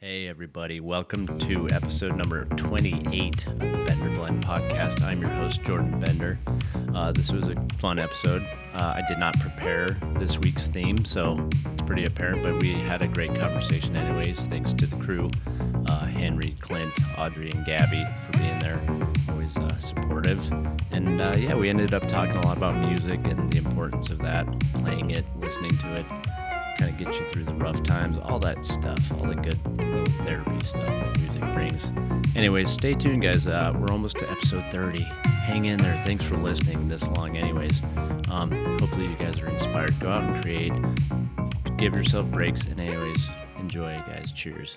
Hey, everybody. Welcome to episode number 28 of the Bender Blend podcast. I'm your host, Jordan Bender. Uh, this was a fun episode. Uh, I did not prepare this week's theme, so it's pretty apparent, but we had a great conversation, anyways. Thanks to the crew uh, Henry, Clint, Audrey, and Gabby for being there. Always uh, supportive. And uh, yeah, we ended up talking a lot about music and the importance of that, playing it, listening to it kind of get you through the rough times, all that stuff, all the good little therapy stuff that music brings. Anyways, stay tuned, guys. Uh, we're almost to episode 30. Hang in there. Thanks for listening this long, anyways. Um, hopefully, you guys are inspired. Go out and create. Give yourself breaks. And, anyways, enjoy, guys. Cheers.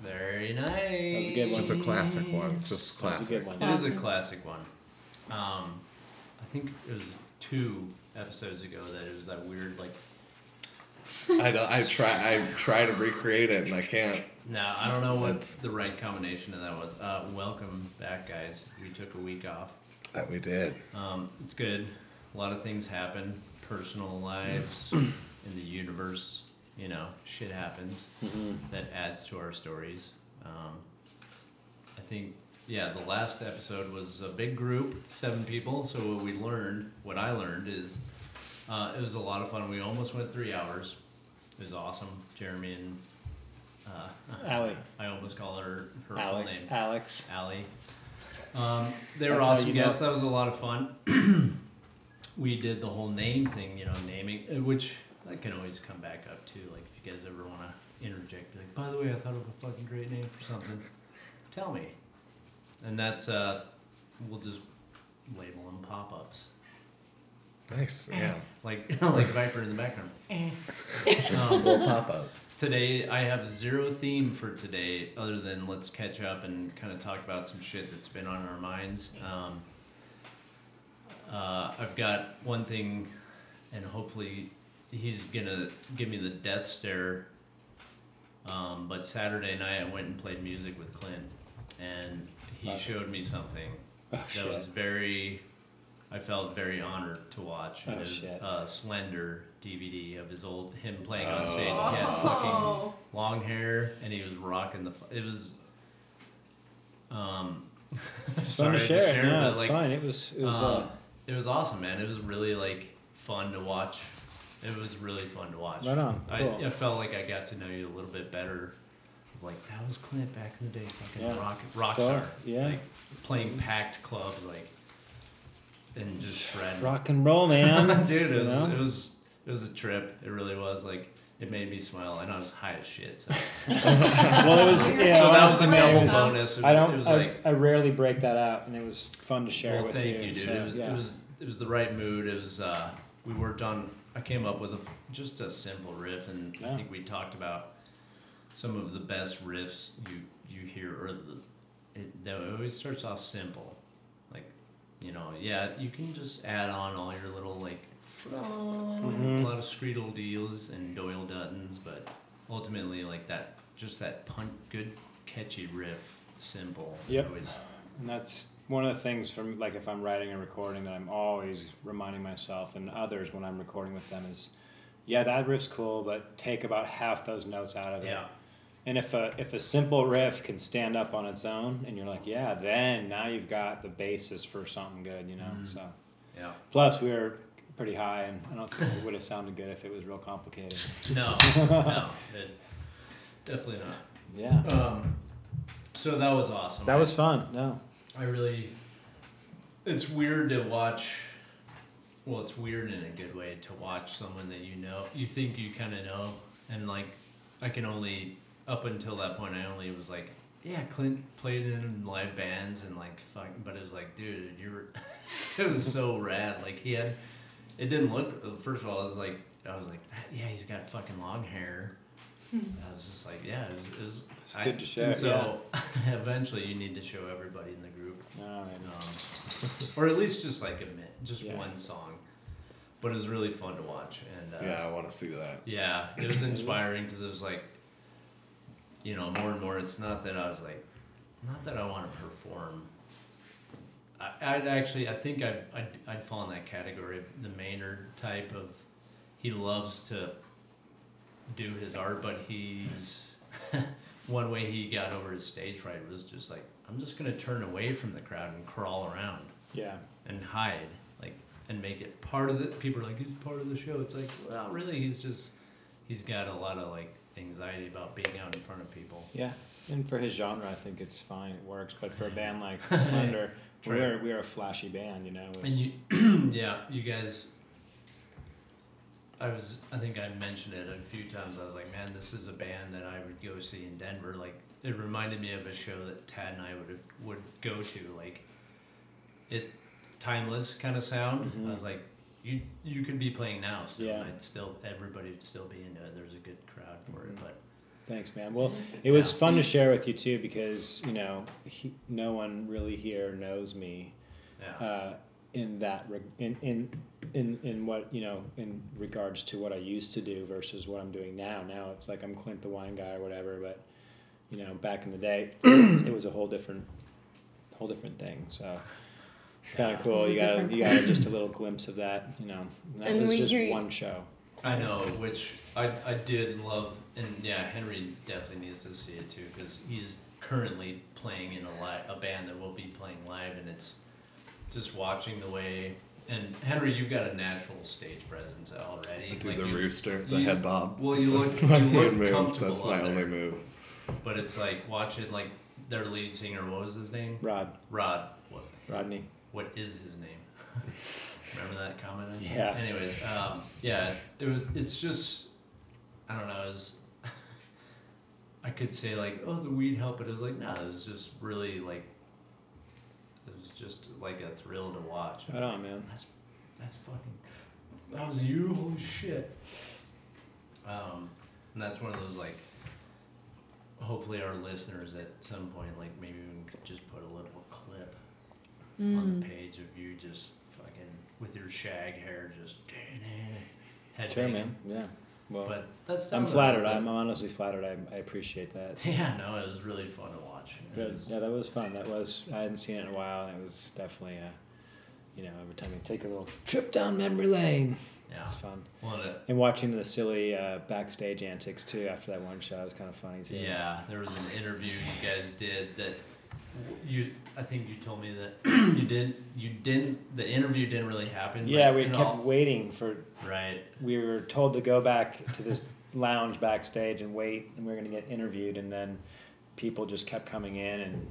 Very nice. That was a good one. Just a classic one. It's just That a classic. good one. It is a classic one. Um, I think it was two episodes ago that it was that weird like. I don't, I try I try to recreate it and I can't. No, I don't know what That's- the right combination of that was. Uh, welcome back, guys. We took a week off. That we did. Um, it's good. A lot of things happen. Personal lives in the universe. You know, shit happens that adds to our stories. Um, I think, yeah, the last episode was a big group, seven people. So what we learned, what I learned is, uh, it was a lot of fun. We almost went three hours. It was awesome. Jeremy and uh, Allie. I almost call her her full name. Alex. Allie. Um, they were That's how awesome you know. guests. That was a lot of fun. we did the whole name thing, you know, naming, uh, which that can always come back up too. Like if you guys ever want to interject, be like, by the way, I thought of a fucking great name for something. Tell me. And that's uh, we'll just label them pop ups, Nice. Yeah. like like Viper in the background. um, Little pop up. Today, I have zero theme for today, other than let's catch up and kind of talk about some shit that's been on our minds. Um, uh, I've got one thing, and hopefully, he's gonna give me the death stare. Um, but Saturday night, I went and played music with Clint, and he Fuck. showed me something Oh, that shit. was very I felt very honored to watch. Oh, it was shit. a Slender DVD of his old him playing on stage. He had fucking Oh. long hair and he was rocking the. fu- It was. Um, It's fun sorry to share. it. No, but, it's like, fine. It was. It was. um, uh, it was awesome, man. It was really like fun to watch. It was really fun to watch. Right on. Cool. I, I felt like I got to know you a little bit better. Like that was Clint back in the day, fucking Yeah. rock rock So, star. yeah. Like playing packed clubs, like and just shredding. rock and roll, man. Dude, it You was know? it was it was a trip. It really was. Like it made me smile, and I was high as shit. So, well, it was. Yeah. so that was a double bonus. It was, I don't. I, like I rarely break that out, and it was fun to share well, with thank you. you, dude. so, it was yeah. it was it was the right mood. It was uh, we worked on. I came up with a, just a simple riff, and I think we talked about some of the best riffs you you hear, or the it, that always starts off simple, like you know, yeah, you can just add on all your little like Mhm. a lot of Screedle deals and Doyle Duttons, but ultimately like that, just that pun- good catchy riff, simple. Yep. always- And that's one of the things from like if I'm writing a recording that I'm always reminding myself and others when I'm recording with them is, yeah, that riff's cool, but take about half those notes out of it. And if a if a simple riff can stand up on its own, and you're like, yeah, then now you've got the basis for something good, you know. Mhm. So Yeah. plus we were pretty high, and I don't think it would have sounded good if it was real complicated. No, no, it, definitely not. Yeah, Um, so that was awesome. that was fun. No, I really. It's weird to watch. Well, it's weird in a good way to watch someone that you know, you think you kind of know, and like, I can only up until that point, I only was like, yeah, Clint played in live bands and like fuck, but it was like, dude, you're. it was so rad. Like he had, it didn't look. First of all, I was like, I was like, that, yeah, he's got fucking long hair. I was just like, yeah, it was. It was It's I- good to share, and So eventually, you need to show everybody in the group, all right. um, or at least just like a minute, just Yeah. one song. But it was really fun to watch, and uh, Yeah, I want to see that. yeah, it was inspiring because it was like, you know, more and more. It's not that I was like, not that I want to perform. I, I'd actually, I think I'd, I'd, I'd fall in that category of the Maynard type of. he loves to do his art, but he's one way he got over his stage fright was just like I'm just gonna turn away from the crowd and crawl around Yeah. and hide, like, and make it part of the. People are like, he's part of the show. It's like, well, really, he's just he's got a lot of like anxiety about being out in front of people. Yeah. And for his genre, I think it's fine. It works. But for a band like Slender, we are we are a flashy band. You know. And you, yeah, you guys. I was, I think I mentioned it a few times. I was like, man, this is a band that I would go see in Denver. Like, it reminded me of a show that Tad and I would would go to. Like, it, timeless kind of sound. Mhm. I was like, you you could be playing now, still, Yeah. I'd still everybody would still be into it. There's a good crowd for it, but Thanks, man. Well, it was Yeah. fun to share with you too because you know he, no one really here knows me yeah, uh, in that reg- in, in in in what you know in regards to what I used to do versus what I'm doing now. Now it's like I'm Clint the wine guy or whatever, but you know back in the day it was a whole different whole different thing. So it's kind of cool. It was a You got different you got just a little glimpse of that. You know, and that And was just hear you- one show. I know, which I, I did love, and yeah, Henry definitely needs to see it too because he's currently playing in a li- a band that will be playing live, and it's just watching the way. And Henry, you've got a natural stage presence already. I do like the you- rooster, the you- head bob. Well, you look, That's you my look main move. comfortable That's my up only there. move. But it's like watching like their lead singer. What was his name? Rod Rod. What? Rodney. What is his name? Remember that comment? I? Yeah. Anyways, um, yeah, it was. It's just, I don't know. It was. I could say like, oh, the weed helped, but it was like, no, it was just really like. It was just like a thrill to watch. Right on, man. That's that's fucking. That was you. Holy shit. Um, and that's one of those like. Hopefully, our listeners at some point, like maybe we could just put a little clip on the Mm. page of you just fucking with your shag hair, just head Sure, man. Yeah. Well, But that's I'm flattered. I'm honestly flattered. I, I appreciate that. Yeah, no, it was really fun to watch. Good. Yeah, that was fun. That was I hadn't seen it in a while, and it was definitely a, you know, every time you take a little trip down memory lane, yeah. it's fun. Well, it, And watching the silly uh, backstage antics too after that one show was kind of funny too. yeah, there was an interview you guys did that you. I think you told me that you didn't. You didn't. The interview didn't really happen. Yeah, but we kept all- waiting for. right. We were told to go back to this lounge backstage and wait, and we are going to get interviewed, and then people just kept coming in and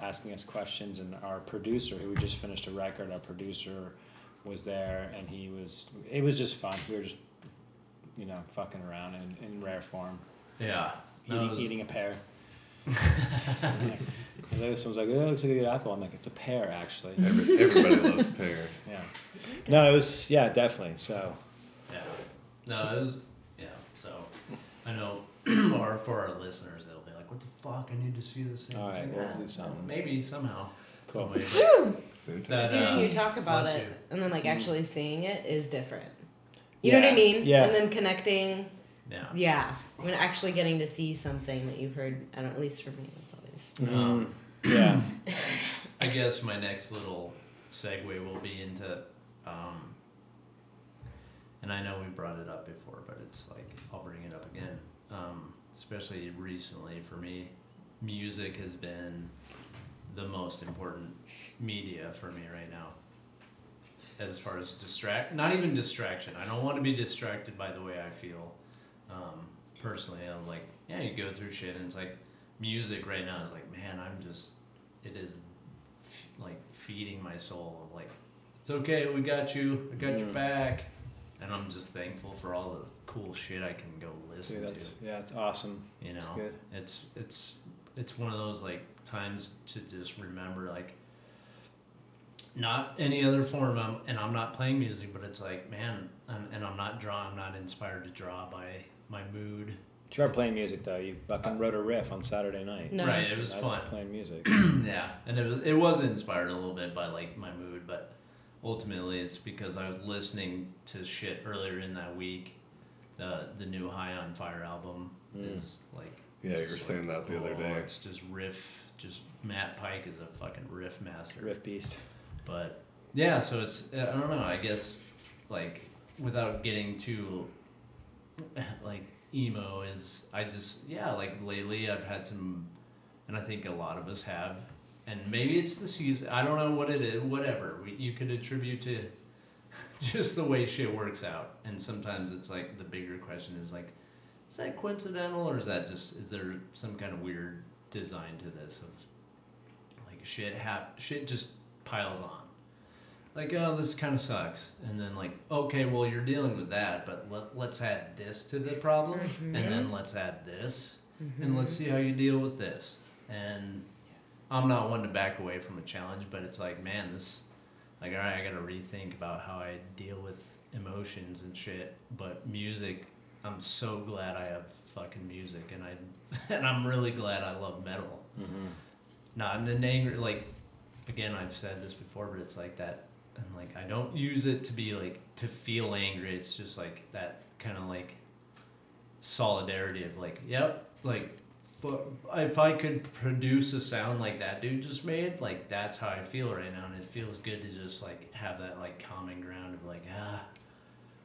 asking us questions, and our producer, who just finished a record, our producer was there, and he was. It was just fun. We were just, you know, fucking around in, in rare form, Yeah. Eating, was- eating a pear. And then someone's like, "Oh, it looks like a good apple." I'm like, "It's a pear, actually." Every, everybody loves pears. Yeah. No, it was yeah, definitely. So Yeah. No, it was. Yeah. So, I know, or for our listeners, they'll be like, "What the fuck? I need to see this thing." All It's right, we'll "Ah, do something." Maybe somehow. Cool. Some way, but- Soon to- That, As soon as you talk about it, you. and then like Mm. actually seeing it is different. You know what I mean? yeah. And then connecting, yeah. yeah. When actually getting to see something that you've heard, I don't at least for me, that's always. Um, yeah, I guess my next little segue will be into, um, and I know we brought it up before, but it's like I'll bring it up again. Um, especially recently for me, music has been the most important media for me right now. As far as distract, not even distraction. I don't want to be distracted by the way I feel. Um, personally, I'm like, yeah, you go through shit, and it's like music right now is like, man, I'm just, it is f- like feeding my soul of like, it's okay, we got you, I got your Mm. back, and I'm just thankful for all the cool shit I can go listen Dude, to. yeah, it's awesome. You know, It's it's it's one of those like times to just remember like not any other form I'm, and i'm not playing music but it's like man and, and i'm not draw i'm not inspired to draw by my mood You are playing music though. You fucking wrote a riff on Saturday night. Nice. right it was That's fun playing music. yeah and it was it was inspired a little bit by like my mood but ultimately it's because i was listening to shit earlier in that week the the new high on fire album Mm. is like Yeah, you were just saying that the other oh, day. It's just riff. Just Matt Pike is a fucking riff master. Riff beast. But yeah, so it's I don't know. I guess like without getting too like emo is I just yeah like lately I've had some and I think a lot of us have and maybe it's the season I don't know what it is whatever we, you could attribute to just the way shit works out and sometimes it's like the bigger question is like is that coincidental or is that just is there some kind of weird design to this of like shit hap- shit just piles on like oh this kind of sucks. And then like okay well you're dealing with that but let, let's add this to the problem and then let's add this and let's see how you deal with this. And i'm not one to back away from a challenge but it's like man this like all right i gotta rethink about how i deal with emotions and shit. But music i'm so glad i have fucking music and i and i'm really glad i love metal. Mm-hmm. not in an angry like again i've said this before but it's like that and like i don't use it to be like to feel angry it's just like that kind of like solidarity of like yep like if i could produce a sound like that dude just made like that's how i feel right now and it feels good to just like have that like common ground of like ah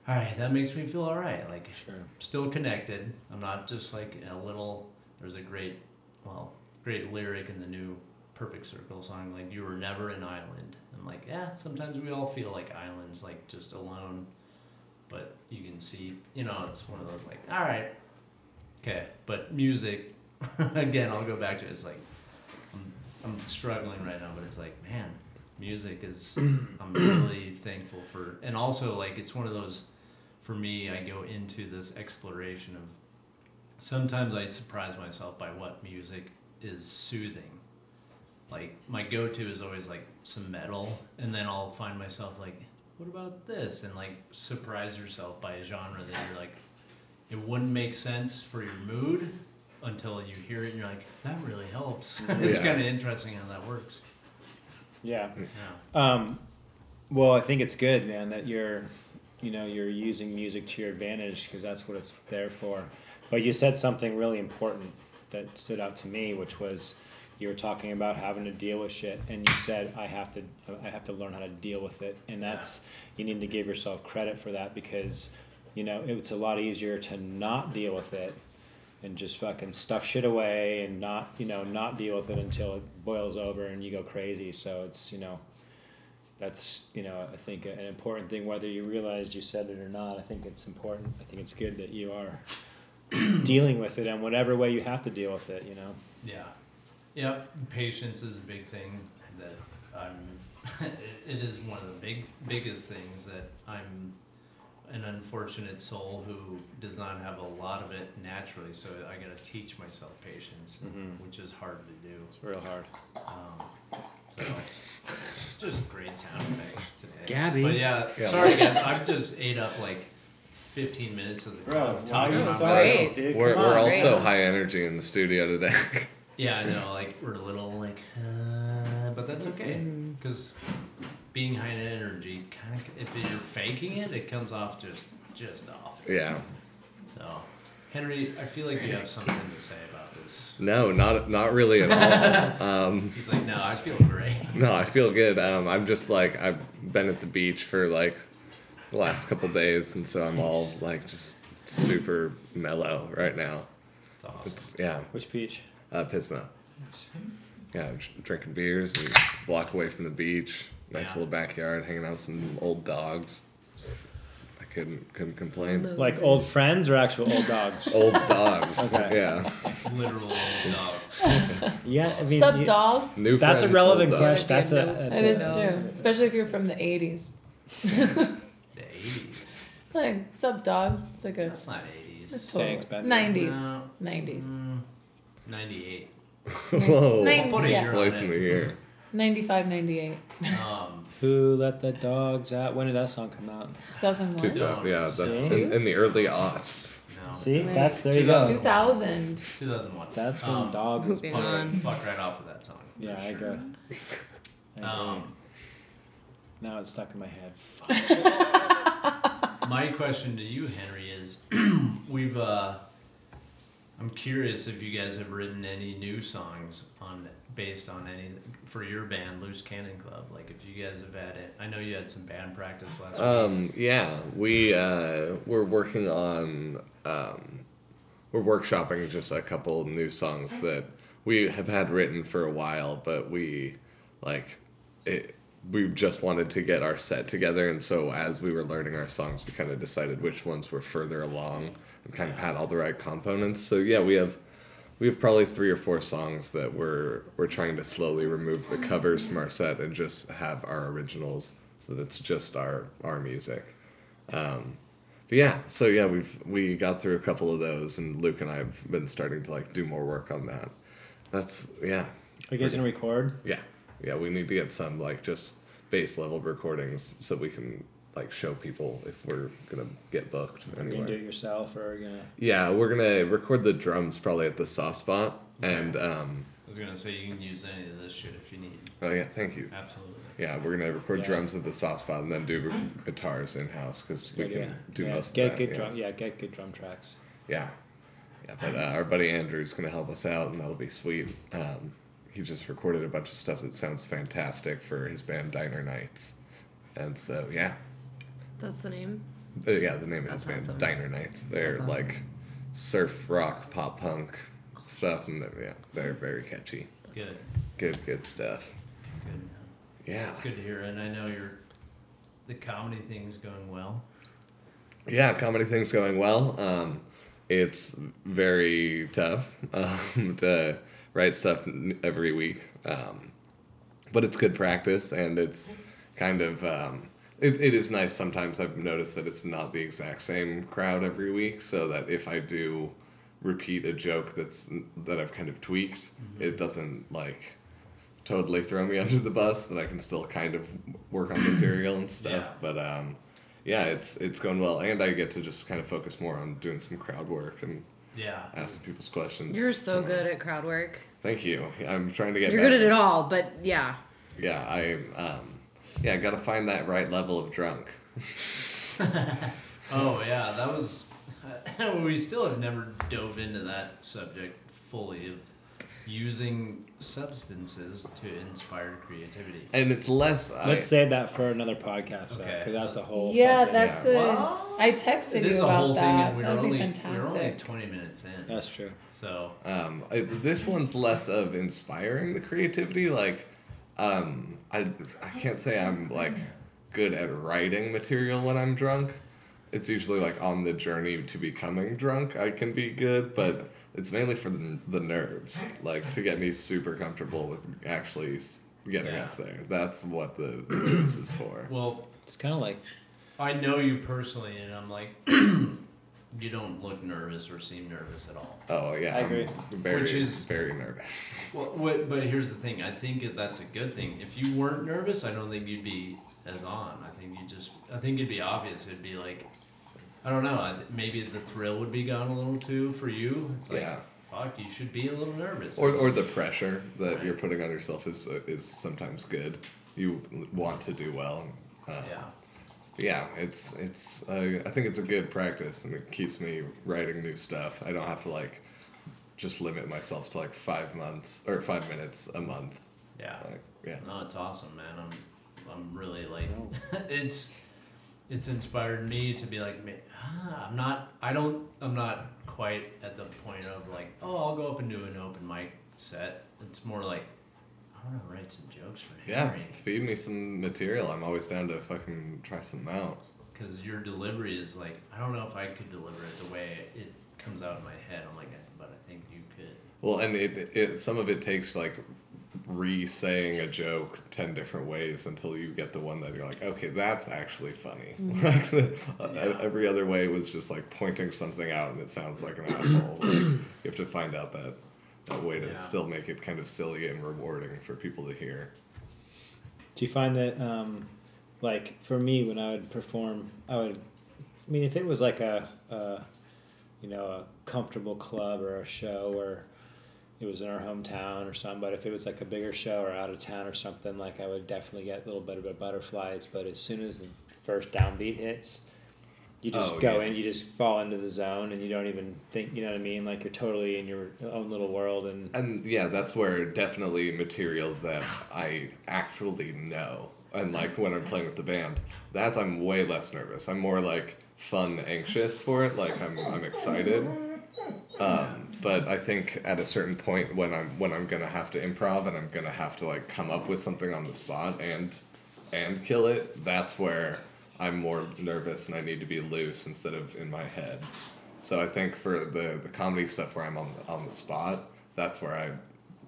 all right that makes me feel all right like Sure. still connected. I'm not just like a little. There's a great, well, great lyric in the new Perfect Circle song, like "You were never an island." I'm like, yeah. Sometimes we all feel like islands, like just alone. But you can see, you know, it's one of those like, all right, okay. But music, again, I'll go back to it. It's like, I'm, I'm struggling right now, but it's like, man, music is. I'm really thankful for, and also like it's one of those for me, I go into this exploration of sometimes I surprise myself by what music is soothing. Like my go to is always like some metal, and then I'll find myself like, what about this? And like surprise yourself by a genre that you're like, it wouldn't make sense for your mood until you hear it and you're like, that really helps. it's Yeah. kind of interesting how that works. Yeah. Yeah. Um, well, I think it's good, man, that you're, you know, you're using music to your advantage because that's what it's there for. But you said something really important that stood out to me, which was you were talking about having to deal with shit, and you said I have to, I have to learn how to deal with it, and that's you need to give yourself credit for that because, you know, it's a lot easier to not deal with it and just fucking stuff shit away and not you know not deal with it until it boils over and you go crazy. So it's you know that's you know i think an important thing whether you realized you said it or not i think it's important. I think it's good that you are dealing with it in whatever way you have to deal with it you know? Yeah, yeah. Patience is a big thing that I'm. it, it is one of the big biggest things that I'm an unfortunate soul who does not have a lot of it naturally. So I got to teach myself patience, Mhm. which is hard to do. it's real hard Um, so it's just great sound effects today. Gabby. But yeah, Yeah. sorry guys, I've just ate up like 15 minutes of the bro talking you about sorry? this. Great. dude We're, we're also high energy in the studio today. Yeah, I know. Like we're a little like, uh, but that's okay Mm-hmm. because being high in energy, kind of, if you're faking it, it comes off just just off. yeah. So, Henry, I feel like you have something to say about this. No, not not really at all. um, He's like, no, I feel great. no, I feel good. Um, I'm just like I've been at the beach for like the last couple days, and so I'm all like just super mellow right now. It's awesome. It's yeah, which beach uh, Pismo. Yeah, drinking beers, and block away from the beach. Nice Yeah. little backyard, hanging out with some old dogs. I couldn't couldn't complain. like old friends or actual old dogs Old dogs. Okay. Yeah. Literal old dogs. yeah i mean What's up, you- dog? New that's a friends, relevant question that's a That that's It a, is No. true, especially if you're from the '80s. The 80s. Like, what's up, dog? It's like a That's not 80s. it's totally Thanks, Ben. '90s, No, '90s, mm, 98. Whoa. Nin- Put a yeah. year on Place in it. the year. 95, 98, Um, who let the dogs out when did that song come out 2001, Two thou- yeah, that's See? in, in the early aughts. no. see Wait. that's there you go 2000. 2001. that's when Um, dog was Moving Fuck, on. fuck right off of that song. for Yeah, I sure. agree. I agree. Um, now it's stuck in my head. Fuck. my question to you, Henry, is we've uh, I'm curious if you guys have written any new songs on based on any for your band, Loose Cannon Club. Like if you guys have had it, I know you had some band practice last week. Um, yeah, we uh, we're working on um, we're workshopping just a couple new songs that we have had written for a while, but we like it. We just wanted to get our set together, and so as we were learning our songs, we kind of decided which ones were further along and kind of had all the right components. So yeah, we have we have probably three or four songs that we're we're trying to slowly remove the covers from our set and just have our originals so that it's just our our music um, but yeah so yeah we've we got through a couple of those and luke and i have been starting to like do more work on that that's yeah Are you guys gonna record? yeah yeah we need to get some like just base level recordings so we can like show people if we're gonna get booked Are you gonna do it yourself or are you gonna? yeah we're gonna record the drums probably at the soft spot and um, I was gonna say you can use any of this shit if you need. oh yeah thank you Absolutely. Yeah, we're gonna record Yeah. drums at the soft spot and then do guitars in house because we Good, can yeah. do yeah. most Get of that. good yeah. drum. Yeah, get good drum tracks. Yeah, yeah. But uh, our buddy Andrew's gonna help us out, and that'll be sweet. Um, he just recorded a bunch of stuff that sounds fantastic for his band Diner Nights, and so yeah, That's the name. Uh, yeah. The name of his That's band. Diner Nights. They're That's awesome. like surf rock, pop punk stuff, and they're, yeah, they're very catchy. Good. Good, good stuff. Good. Yeah. It's good to hear. And I know you're the comedy thing's going well. Yeah, comedy thing's going well. Um, it's very tough um, to write stuff every week, um, but it's good practice, and it's kind of um, it, it is nice. Sometimes I've noticed that it's not the exact same crowd every week, so that if I do repeat a joke that's that I've kind of tweaked, it doesn't like totally throw me under the bus. That I can still kind of work on material and stuff, Yeah. but um, yeah, it's it's going well, and I get to just kind of focus more on doing some crowd work and Yeah. asking people's questions. You're so you know. good at crowd work. Thank you. I'm trying to get. You're good at it all, but yeah. Yeah, I um, yeah, I got to find that right level of drunk. Oh yeah, that was. we still have never dove into that subject fully of using substances to inspire creativity. And it's less. Let's I, save that for another podcast, though, Okay. that's a whole. Yeah, fucking- that's Yeah. a. Well, I texted It you is a about whole thing, that. and we're That'd only be we're only fantastic. twenty minutes in. That's true. so Um, I, this one's less of inspiring the creativity. Like, um, I I can't say I'm like good at writing material when I'm drunk. It's usually like on the journey to becoming drunk. I can be good, but it's mainly for the, the nerves, like to get me super comfortable with actually getting Yeah. up there. That's what the the booze is for. well, It's kind of like I know you personally, and I'm like, you don't look nervous or seem nervous at all. Oh yeah, I I'm agree. very Which is- very nervous. Well, what, but here's the thing. I think that's a good thing. If you weren't nervous, I don't think you'd be as on. I think you just. I think it'd be obvious. It'd be like, I don't know. Maybe the thrill would be gone a little too for you. It's like, Yeah. fuck, you should be a little nervous. Or, or the pressure that you're putting on yourself is uh, is sometimes good. You want to do well. Uh, yeah. Yeah, it's it's. Uh, I think it's a good practice, and it keeps me writing new stuff. I don't have to like just limit myself to like five months or five minutes a month. Yeah. Like, yeah, No, it's awesome, man. I'm, I'm really like, it's, it's inspired me to be like, "Ma- ah, I'm not, I don't, I'm not quite at the point of like, oh, I'll go up and do an open mic set. It's more like, I want to write some jokes for yeah. Feed me some material. I'm always down to fucking try something out. Because your delivery is like, I don't know if I could deliver it the way it comes out in my head. I'm like, but I think you could. Well, and it, it some of it takes like re-saying a joke ten different ways until you get the one that you're like, okay, that's actually funny. Mm-hmm. like the, Yeah. every other way was just like pointing something out, and it sounds like an asshole. Like, you have to find out that that way to Yeah. still make it kind of silly and rewarding for people to hear. Do you find that, um, like, for me, when I would perform, I would, I mean, if it was like a, a, you know, a comfortable club or a show or it was in our hometown or something, but if it was like a bigger show or out of town or something, like, I would definitely get a little bit of a butterflies. But as soon as the first downbeat hits, You just Oh, go yeah. in, you just fall into the zone, and you don't even think. You know what I mean? Like you're totally in your own little world, and And yeah, that's where definitely material that I actually know. And like when I'm playing with the band, that's I'm way less nervous. I'm more like fun, anxious for it. Like I'm I'm excited. Um, but I think at a certain point when I'm when I'm gonna have to improv and I'm gonna have to like come up with something on the spot and and kill it, that's where I'm more nervous and I need to be loose instead of in my head. So I think for the the comedy stuff where I'm on the, on the spot, that's where I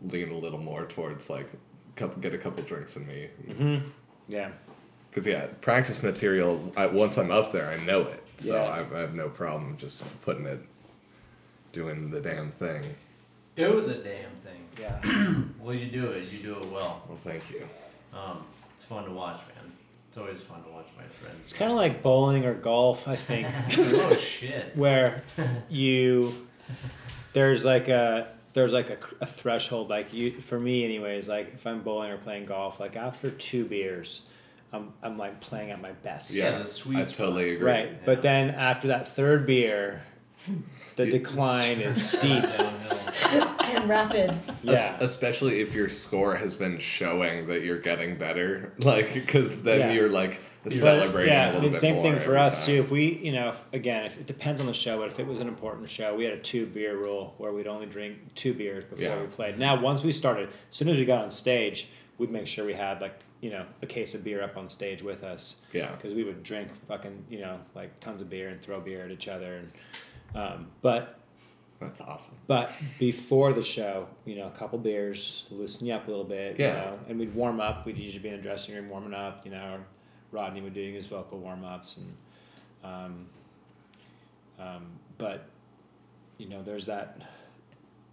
lean a little more towards like couple, get a couple drinks in me. yeah, Because yeah, practice material. I, once I'm up there, I know it, so Yeah. I, I have no problem just putting it, doing the damn thing. Do the damn thing. yeah. Well, you do it. You do it well. Well, thank you. Um, it's fun to watch, man. It's always fun to watch my friends. It's kind of like bowling or golf, I think, oh shit. where you there's like a there's like a, a threshold. Like you, for me, anyways. Like if I'm bowling or playing golf, like after two beers, I'm I'm like playing at my best. Yeah, Yeah, the sweet I totally agree. Right, Yeah. but then after that third beer, the It's decline is steep. Downhill. and rapid. Es- Yeah, especially if your score has been showing that you're getting better, like because then Yeah. you're like But, celebrating yeah, a little and bit same more thing for every us time. too. If we, you know, if, again, if it depends on the show, but if it was an important show, we had a two beer rule where we'd only drink two beers before Yeah. we played. Now, once we started, as soon as we got on stage, we'd make sure we had like you know a case of beer up on stage with us Yeah, because we would drink fucking you know like tons of beer and throw beer at each other and. Um, but that's awesome. but before the show, you know, a couple beers, to loosen you up a little bit, you Yeah. know, and we'd warm up. We'd usually be in a dressing room warming up, you know, Rodney would doing his vocal warm ups and, um, um, but, you know, there's that,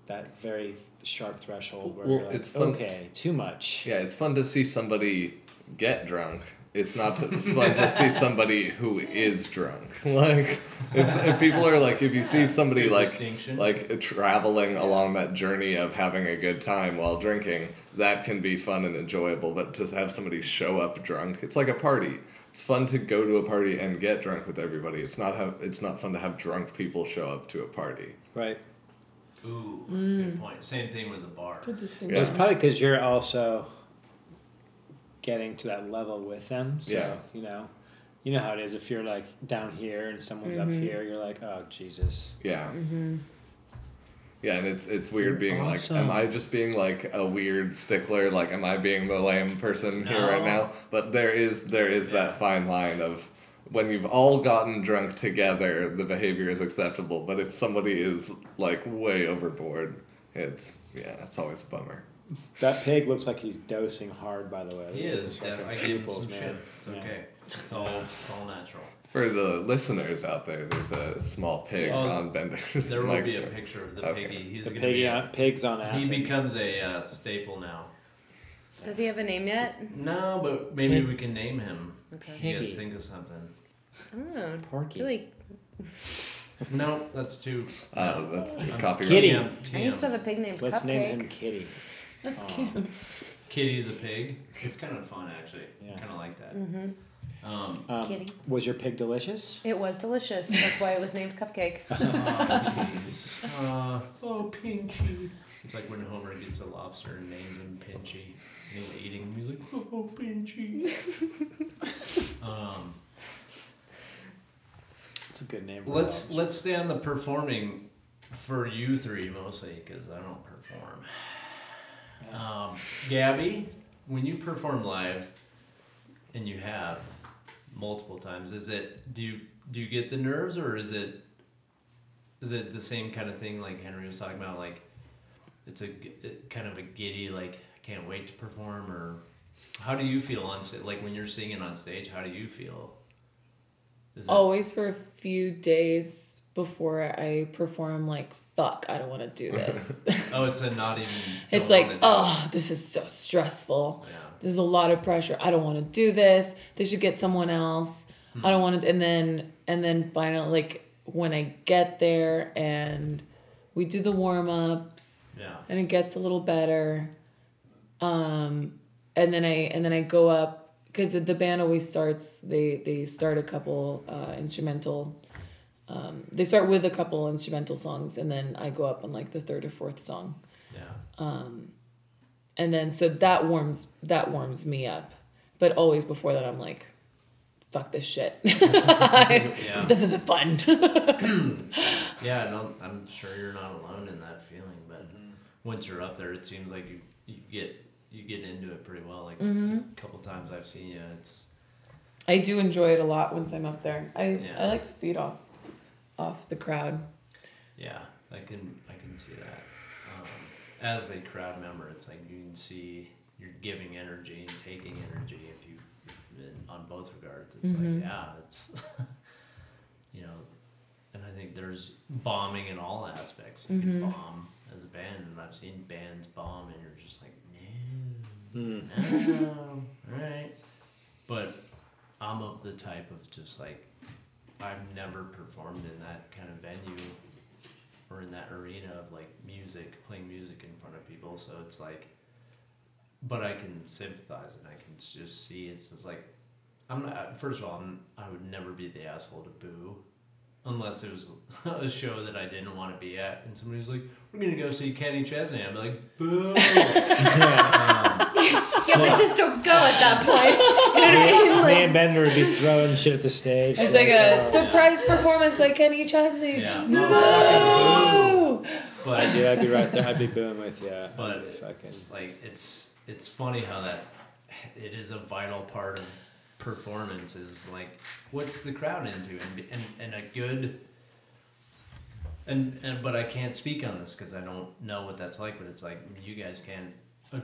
that very sharp threshold where Well, you're like, it's fun- okay, too much. Yeah, it's fun to see somebody get drunk. It's not. To, it's fun to see somebody who is drunk. Like, it's, if people are like, if you see somebody like like traveling along that journey of having a good time while drinking, that can be fun and enjoyable. But to have somebody show up drunk, it's like a party. It's fun to go to a party and get drunk with everybody. It's not have. It's not fun to have drunk people show up to a party. Right. Ooh, mm. good point. Same thing with the bar. Good It's probably because you're also getting to that level with them. So, Yeah. you know, you know how it is. If you're like down here and someone's up mm-hmm. here, you're like, oh, Jesus. Yeah. Mm-hmm. Yeah, and it's it's weird being Awesome. like, am I just being like a weird stickler? Like, am I being the lame person here right now? But there is there is that fine line of when you've all gotten drunk together, the behavior is acceptable. But if somebody is like way overboard, it's yeah, it's always a bummer. That pig looks like he's dosing hard, by the way. He Look at is. his Yeah, fucking I give him pupils, some man. shit. It's Yeah. okay. It's all it's all natural. For the listeners out there, there's a small pig Oh, on Bender's There will be a stand. picture of the Okay. piggy. He's The gonna pig be. on, pigs on he becomes a uh, staple now. Does he have a name yet? No, but maybe we can name him. Okay. You guys Piggy. think of something? I don't know. Porky. Really, No, that's too. Uh, that's I'm- copyright. Kitty. TM, I used to have a pig named Let's name him Kitty. That's Aw. cute. Kitty the pig. It's kind of fun actually. Yeah. Kind of like that. Mm-hmm. Um, Um, Kitty. Was your pig delicious? It was delicious. That's why it was named Cupcake. oh. Uh, oh, Pinchy. It's like when Homer gets a lobster and names him Pinchy. And he's eating him. He's like, oh, Pinchy. um, It's a good name. for let's let's stay on the performing for you three mostly because I don't perform. Um, Gabby, when you perform live, and you have multiple times, is it do you do you get the nerves or is it is it the same kind of thing like Henry was talking about like it's a it- kind of a giddy like I can't wait to perform or how do you feel on stage like when you're singing on stage how do you feel? Is it, Always for a few days before I perform, like, fuck, I don't want to do this. oh it's a not even it's like, wanna do it. oh, this is so stressful. yeah This is a lot of pressure. I don't want to do this. They should get someone else. I don't want to. And then, and then finally, like, when I get there and we do the warm ups, yeah and it gets a little better. Um, and then I and then I go up, because the band always starts they they start a couple uh, instrumental um, they start with a couple instrumental songs and then i go up on like the third or fourth song Yeah. Um, and then so that warms that warms me up but always before that i'm like fuck this shit Yeah. this isn't fun Yeah, no, I'm sure you're not alone in that feeling. But once you're up there, it seems like you you get you get into it pretty well. Like a couple times I've seen you, it's i do enjoy it a lot once i'm up there i Yeah. i like to feed off off the crowd yeah, I can I can see that. Um, as a crowd member, it's like you can see you're giving energy and taking energy if you in, on both regards. It's like mm-hmm. yeah, it's you know, and I think there's bombing in all aspects. You can mm-hmm. bomb as a band, and I've seen bands bomb, and you're just like no. Hmm. No, right. But I'm of the type of just like I've never performed in that kind of venue or in that arena of like music, playing music in front of people. So it's like, but I can sympathize and I can just see it's just like, I'm not, first of all, I'm, I would never be the asshole to boo unless it was a show that I didn't want to be at and somebody was like, we're going to go see Kenny Chesney. I'd be like, boo. Yeah, but just don't go at that point. You know what I mean? Like, Me and Bender would be throwing shit at the stage. it's like a oh. surprise performance by kenny chesney Yeah. no But Yeah, I'd be right there. I'd be booing with you. But- fucking. like it's it's funny how that it is a vital part of performance is like what's the crowd into and and, and a good and, and but I can't speak on this because I don't know what that's like but it's like you guys can a,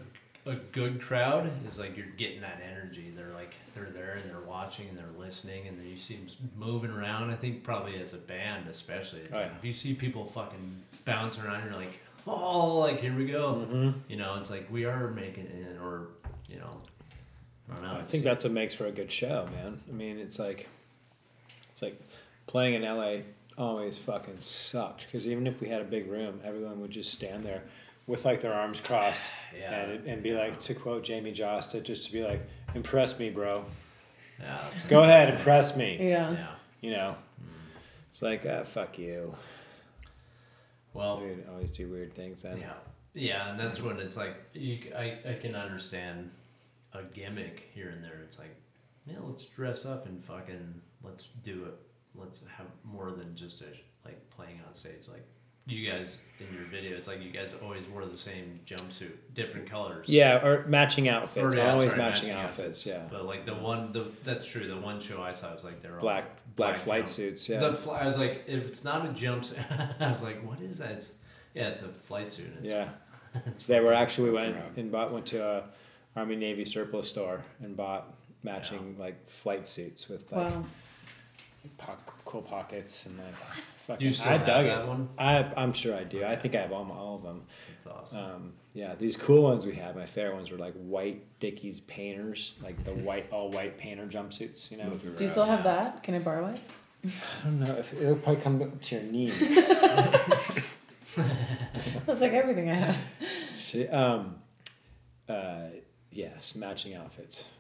a good crowd is like you're getting that energy they're like they're there and they're watching and they're listening and then you see them moving around I think probably as a band especially it's Oh, yeah. if you see people fucking bouncing around you're like oh like here we go Mm-hmm. you know, it's like we are making it, or you know, I don't know. I think that's what makes for a good show, man. I mean, it's like, it's like playing in LA always fucking sucked because even if we had a big room, everyone would just stand there with like their arms crossed Yeah. and and be like, to quote Jamey Jasta, just to be like, impress me, bro. yeah, it's, Go ahead, impress me. yeah yeah. You know, it's like, uh, fuck you. Well, We'd always do weird things then. yeah, yeah, and that's when it's like you, c- I, I can understand a gimmick here and there. It's like, yeah, let's dress up and fucking let's do it. Let's have more than just a like playing on stage. Like you guys in your video, it's like you guys always wore the same jumpsuit, different colors. Yeah, or matching outfits. Or, yeah, always sorry, matching, outfits. Yeah. But like the one, the that's true. The one show I saw was like they were all Black black, flight jump- suits. Yeah. The fly, I was like, if it's not a jumpsuit, I was like, what is that? It's, yeah, it's a flight suit. It's, yeah. it's They were actually That's went right. and bought went to a Army Navy surplus store and bought matching like flight suits with like wow po- cool pockets and like Do fucking. you still I have dug that it. one? I I'm sure I do. I think I have all, all of them. It's awesome. Um, yeah, these cool ones we have. My favorite ones were like white Dickies painters, like the white all white painter jumpsuits. You know. Do you still have that can i borrow it I don't know if it'll probably come up to your knees. that's like everything i have Shit, um, uh, yes, matching outfits.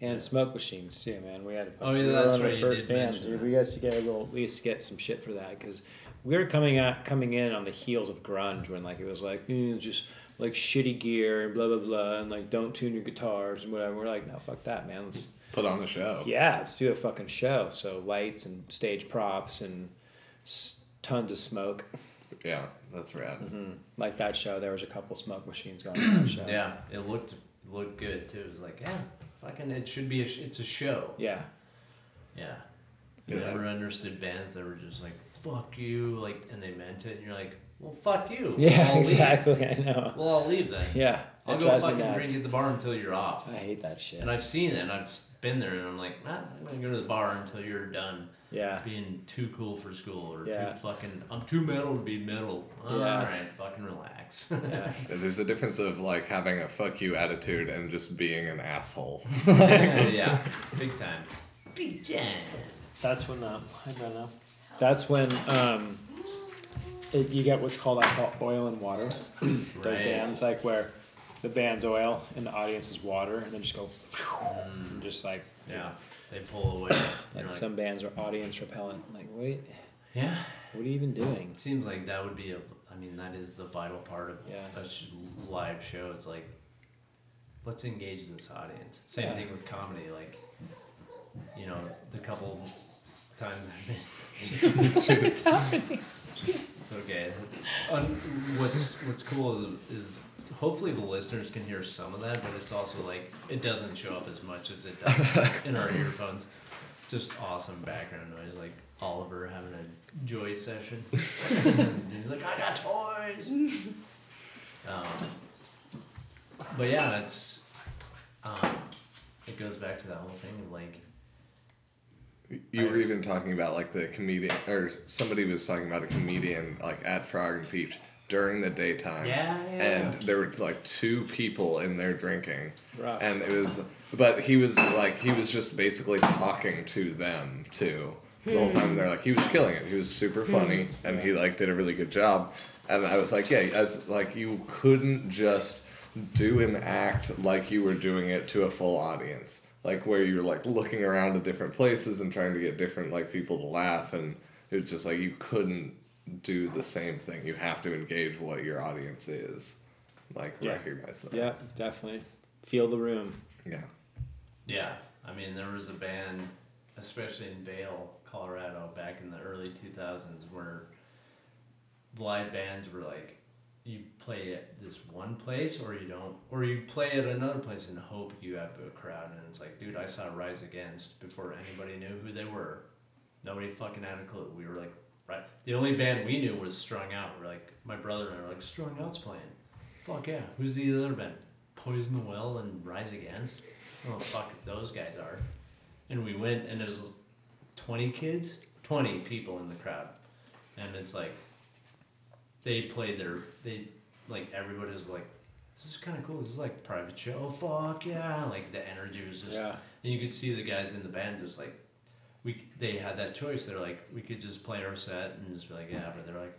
And smoke machines too, man. We had. Oh, yeah, we were that's one of the right, First did bands. mention that. We guys to get a little, we used to get some shit for that because we were coming out, coming in on the heels of grunge when like it was like eh, just like shitty gear and blah blah blah and like don't tune your guitars and whatever. We're like, no, fuck that, man. Let's Put on the show. yeah, let's do a fucking show. So lights and stage props and s- tons of smoke. Yeah, that's rad. hmm Like that show, there was a couple smoke machines going on that show. yeah, it looked looked good too. It was like, yeah, fucking, it should be a, it's a show. Yeah. Yeah. You Yeah. never understood bands that were just like, fuck you, like, and they meant it, and you're like, well, fuck you. Yeah, I'll leave. exactly. I know. Well, I'll leave then. Yeah. I'll go fucking drink at the bar until you're off. I hate that shit. And I've seen it, and I've been there, and I'm like, nah, I'm gonna go to the bar until you're done yeah. being too cool for school or Yeah. too fucking. I'm too metal to be metal. All Yeah. right, fucking relax. Yeah. There's a difference of like having a fuck you attitude and just being an asshole. yeah, big time. Big time. That's when uh, I don't know. That's when um, it, you get what's called I call oil and water. Those Right. bands like where the band's oil and the audience is water, and then just go and just like Yeah, they pull away. You're like like, some bands are audience repellent. Like, wait, yeah. what are you even doing? It seems like that would be a. I mean, that is the vital part of Yeah. a sh- live show. It's like, let's engage this audience. Same Yeah. thing with comedy. Like, you know, the couple times I've been. What's happening? It's okay. What's What's cool is, is hopefully the listeners can hear some of that, but it's also like it doesn't show up as much as it does in our earphones. Just awesome background noise, like Oliver having a joy session. He's like, I got toys. Um, but yeah, it's um, it goes back to that whole thing of like You were even talking about like the comedian, or somebody was talking about a comedian like at Frog and Peach during the daytime. Yeah, yeah. And there were like two people in there drinking, Rough. and it was, but he was like he was just basically talking to them too the whole hmm. time. They're like he was killing it. He was super hmm. funny, and he like did a really good job. And I was like, yeah, as like you couldn't just do an act like you were doing it to a full audience like where you're like looking around to different places and trying to get different like people to laugh and it's just like you couldn't do the same thing you have to engage what your audience is like Yeah. recognize that Yeah, definitely. Feel the room. yeah Yeah, I mean, there was a band, especially in Vail, Colorado, back in the early 2000s, where live bands were like, you play at this one place or you don't, or you play at another place and hope you have a crowd. And it's like, dude, I saw Rise Against before anybody knew who they were. Nobody fucking had a clue. We were like, right. The only band we knew was Strung Out. We're like, my brother and I were like, Strung Out's playing. Fuck yeah. Who's the other band? Poison the Well and Rise Against? Oh, fuck, those guys are. And we went, and it was 20 kids, 20 people in the crowd. And it's like, they played their, they, like, everybody was like, this is kind of cool. This is like private show. Oh, fuck yeah. Like, the energy was just, Yeah. and you could see the guys in the band just like, we, they had that choice. They're like, we could just play our set and just be like, yeah, but they're like,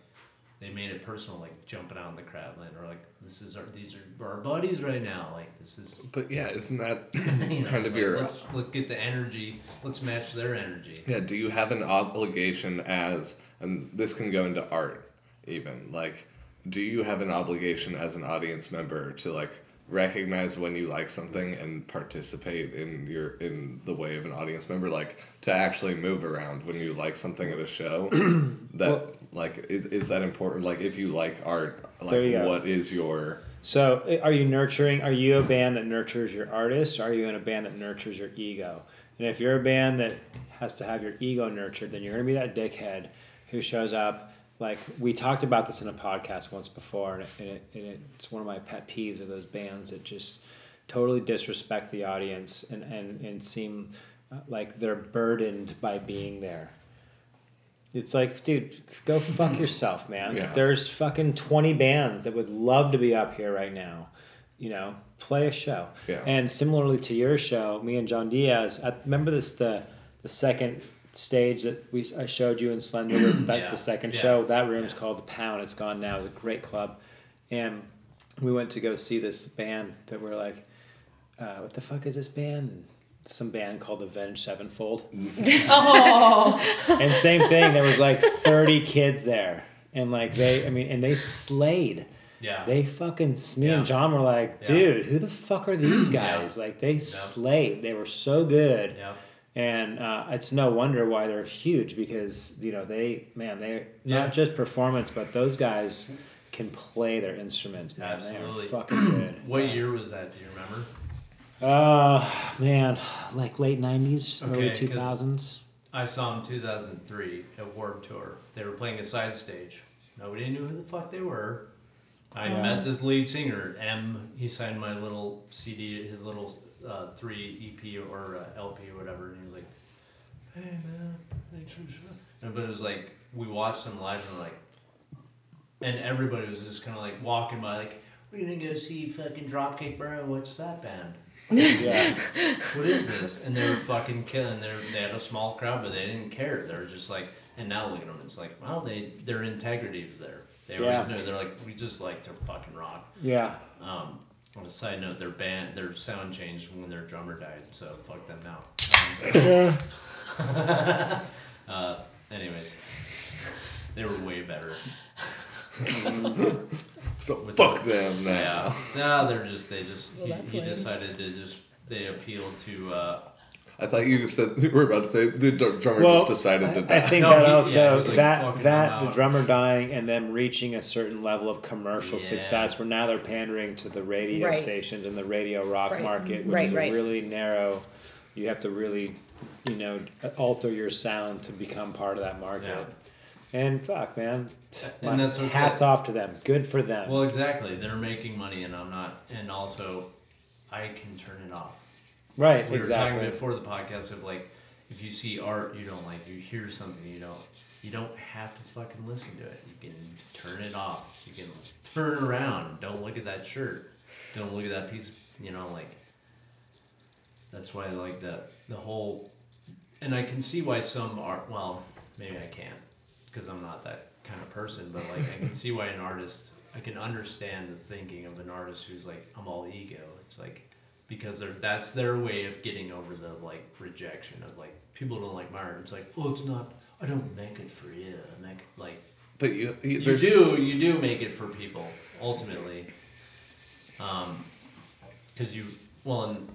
they made it personal, like jumping out in the crowd, and or like, this is our, these are our buddies right now. Like, this is but yeah isn't that you know, kind of like, your let's let's get the energy let's match their energy Yeah, do you have an obligation as, and this can go into art even, like, do you have an obligation as an audience member to, like, recognize when you like something and participate in your in the way of an audience member like to actually move around when you like something at a show that Well- like is, is that important like if you like art There you like go. what is your So, are you nurturing? Are you a band that nurtures your artist? Or are you in a band that nurtures your ego? And if you're a band that has to have your ego nurtured, then you're gonna be that dickhead who shows up. Like we talked about this in a podcast once before, and, it, and, it, and it's one of my pet peeves of those bands that just totally disrespect the audience and and and seem uh, like they're burdened by being there. It's like, dude, go fuck yourself, man. Yeah. There's fucking 20 bands that would love to be up here right now. You know, play a show. Yeah. And similarly to your show, me and John Diaz, I remember this the the second stage that we I showed you in Slender, that Yeah. the second Yeah. show. That room's Yeah. called the Pound. It's gone now. It's a great club, and we went to go see this band that we're like, uh, what the fuck is this band? Some band called Avenged Sevenfold. Oh, And same thing, there was like 30 kids there. And like they, I mean, and they slayed. yeah They fucking, me Yeah. and John were like, Yeah. dude, who the fuck are these Yeah. guys? Like they slayed. They were so good. yeah And uh, it's no wonder why they're huge because, you know, they, man, they're Yeah. not just performance, but those guys can play their instruments, man. Absolutely. They are fucking good. what year was that do you remember Uh, man, like late 90s, early 2000s. i saw them 2003 at warped tour. They were playing a side stage. Nobody knew who the fuck they were. I Yeah. met this lead singer m. He signed my little cd his little uh, 3 ep or uh, lp or whatever and he was like hey man thanks for the and, but it was like we watched him live and like and everybody was just kind of like walking by like we're gonna go see fucking dropkick bro. What's that band Yeah. what is this? And they were fucking killing. They they had a small crowd, but they didn't care. They were just like, and now look at them. It's like, well, they their integrity was there. They always Yeah. knew. They're like, we just like to fucking rock. Yeah. Um, On a side note, their band, their sound changed when their drummer died, so fuck them now. Um, uh, anyways, they were way better. So With fuck the- them now. Yeah, no, they're just they just Well, he, he decided to just they appealed to. Uh, I thought you said you were about to say the drummer Well, just decided to die. I think No, that he- yeah, also was like, that that the drummer dying and them reaching a certain level of commercial Yeah. success, where now they're pandering to the radio Right. stations and the radio rock Right. market, which Right, is a really narrow. You have to really, you know, alter your sound to become part of that market. And fuck, man, And My that's okay. hats off to them. Good for them. well, exactly, they're making money, and I'm not, and also, I can turn it off. right, we were talking before the podcast of like if you see art you don't like you hear something you don't you don't have to fucking listen to it you can turn it off you can turn around don't look at that shirt don't look at that piece you know like that's why I like the the whole and I can see why some art well maybe I can't because I'm not that kind of person but like I can see why an artist I can understand the thinking of an artist who's like I'm all ego it's like because they're that's their way of getting over the like rejection of like people don't like my art. It's like, well, it's not. I don't make it for you. I make it, like but you, you, you do you do make it for people ultimately. Um, because you well and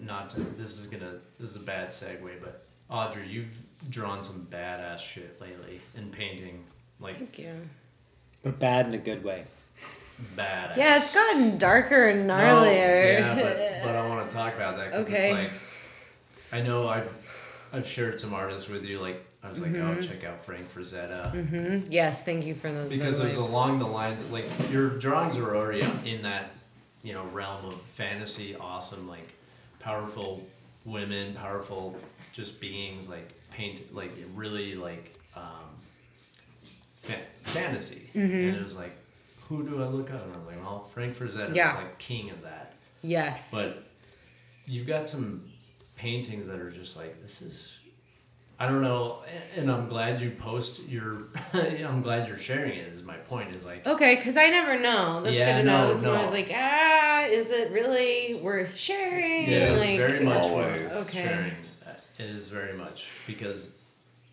not to, this is gonna this is a bad segue, but Audrey, you've drawn some badass shit lately in painting, like Thank you. but bad in a good way. Bad. Yeah, it's gotten darker and gnarlier. No, gnarlier. yeah, but, but I want to talk about that because Okay. it's like I know I've I've shared some artists with you. Like I was like, Mm-hmm. oh, check out Frank Frazetta hmm Yes, thank you for those. because it was way. along the lines of like your drawings are already in that you know realm of fantasy, awesome, like powerful women, powerful just beings, like paint, like really like um, fa- fantasy, Mm-hmm. and it was like. Who do I look up? And I'm like, well, Frank Frazetta Yeah. is like king of that. yes. But you've got some paintings that are just like this is. I don't know, and I'm glad you post your. I'm glad you're sharing it. Is my point is like Okay, because I never know. That's Yeah, good to no, know. So I was like, ah, is it really worth sharing? yeah, like, very much Always. worth Okay. sharing. It is very much because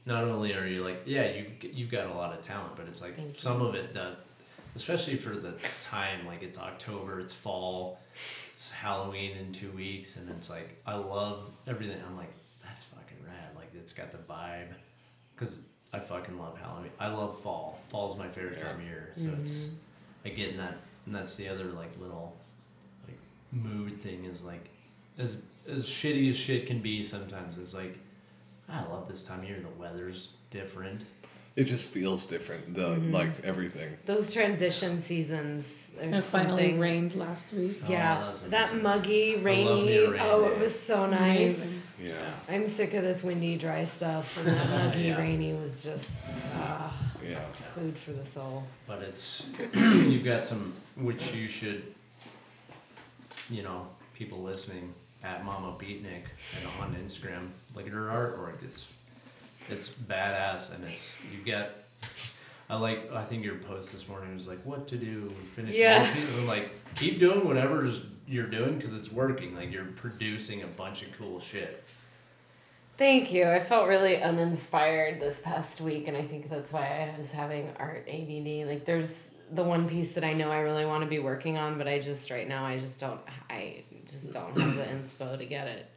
not only are you like yeah you've you've got a lot of talent, but it's like Thank you. some of it the especially for the time like it's October, it's fall, it's Halloween in two weeks, and it's like I love everything. I'm like that's fucking rad. Like it's got the vibe because I fucking love Halloween. I love fall. Fall's my favorite time of year, so it's I get in that, and that's the other like little like mood thing is like as as shitty as shit can be sometimes. It's like I love this time of year. The weather's different. it just feels different. The Mm-hmm. like everything. Those transition seasons. It finally rained last week. Oh, Yeah, that was that amazing. muggy, love rainy. me a rain oh, day. it was so nice. Amazing. Yeah, I'm sick of this windy, dry stuff, and that muggy, Yeah. rainy was just ah, yeah. food for the soul. But it's you've got some which you should, you know, people listening at Mama Beatnik and on Instagram. Look at her artwork. It's it's badass and it's you get. I like. I think your post this morning was like, "What to do? We finished." Yeah. I'm like, keep doing whatever you're doing because it's working. Like you're producing a bunch of cool shit. Thank you. I felt really uninspired this past week, and I think that's why I was having art ADD. Like, there's the one piece that I know I really want to be working on, but I just right now I just don't. I just don't have the inspo to get it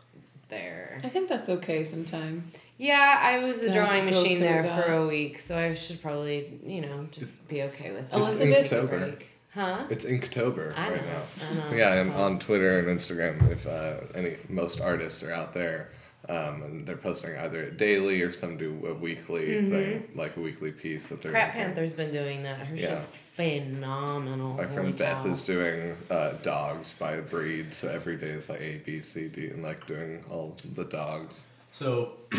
there. I think that's okay sometimes. Yeah, I was a drawing machine there that. for a week, so I should probably you know just be okay with it. Elizabeth- Take a break. Huh? It's Inktober I right know, now. I know. So yeah, and So- on Twitter and Instagram, if uh, any most artists are out there, um, and they're posting either daily or some do a weekly thing, like a weekly piece that they're. Mm-hmm. Crap making. Panther's been doing that. Her Yeah. shit's phenomenal. My Holy friend Beth cow. is doing uh, dogs by breed, so every day is like A, B, C, D, and like doing all the dogs. So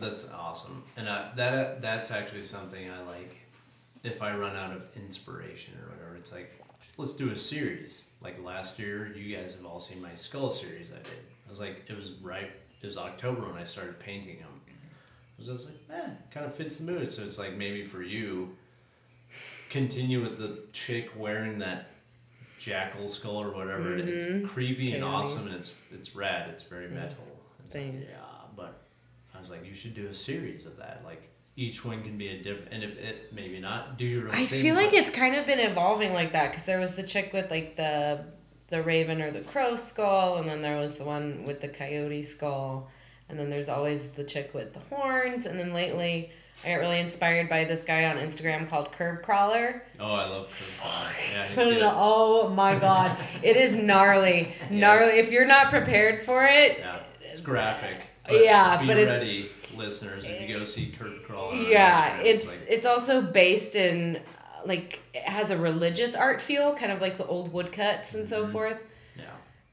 that's awesome, and uh, that uh, that's actually something I like. If I run out of inspiration or whatever, it's like let's do a series. Like last year, you guys have all seen my skull series I did. I was like, it was right. It was October when I started painting them. I was just like, eh, kind of fits the mood. So it's like maybe for you, continue with the chick wearing that jackal skull or whatever. Mhm. It's creepy and awesome, and it's it's rad. It's very metal. It's like, yeah, but I was like, you should do a series of that. Like each one can be a different, and if it maybe not do your own I thing. feel like it's kind of been evolving like that because there was the chick with like the the raven or the crow skull, and then there was the one with the coyote skull, and then there's always the chick with the horns, and then lately I got really inspired by this guy on Instagram called Kerb Crawler. Oh, I love. Curve. Yeah, he's good. Oh my god, it is gnarly, gnarly. If you're not prepared for it, Yeah, it's graphic. Yeah, be but it's- ready, listeners. If you go see Kerb Crawler, yeah, Instagram, it's like, it's also based in like it has a religious art feel, kind of like the old woodcuts and so Mhm. forth.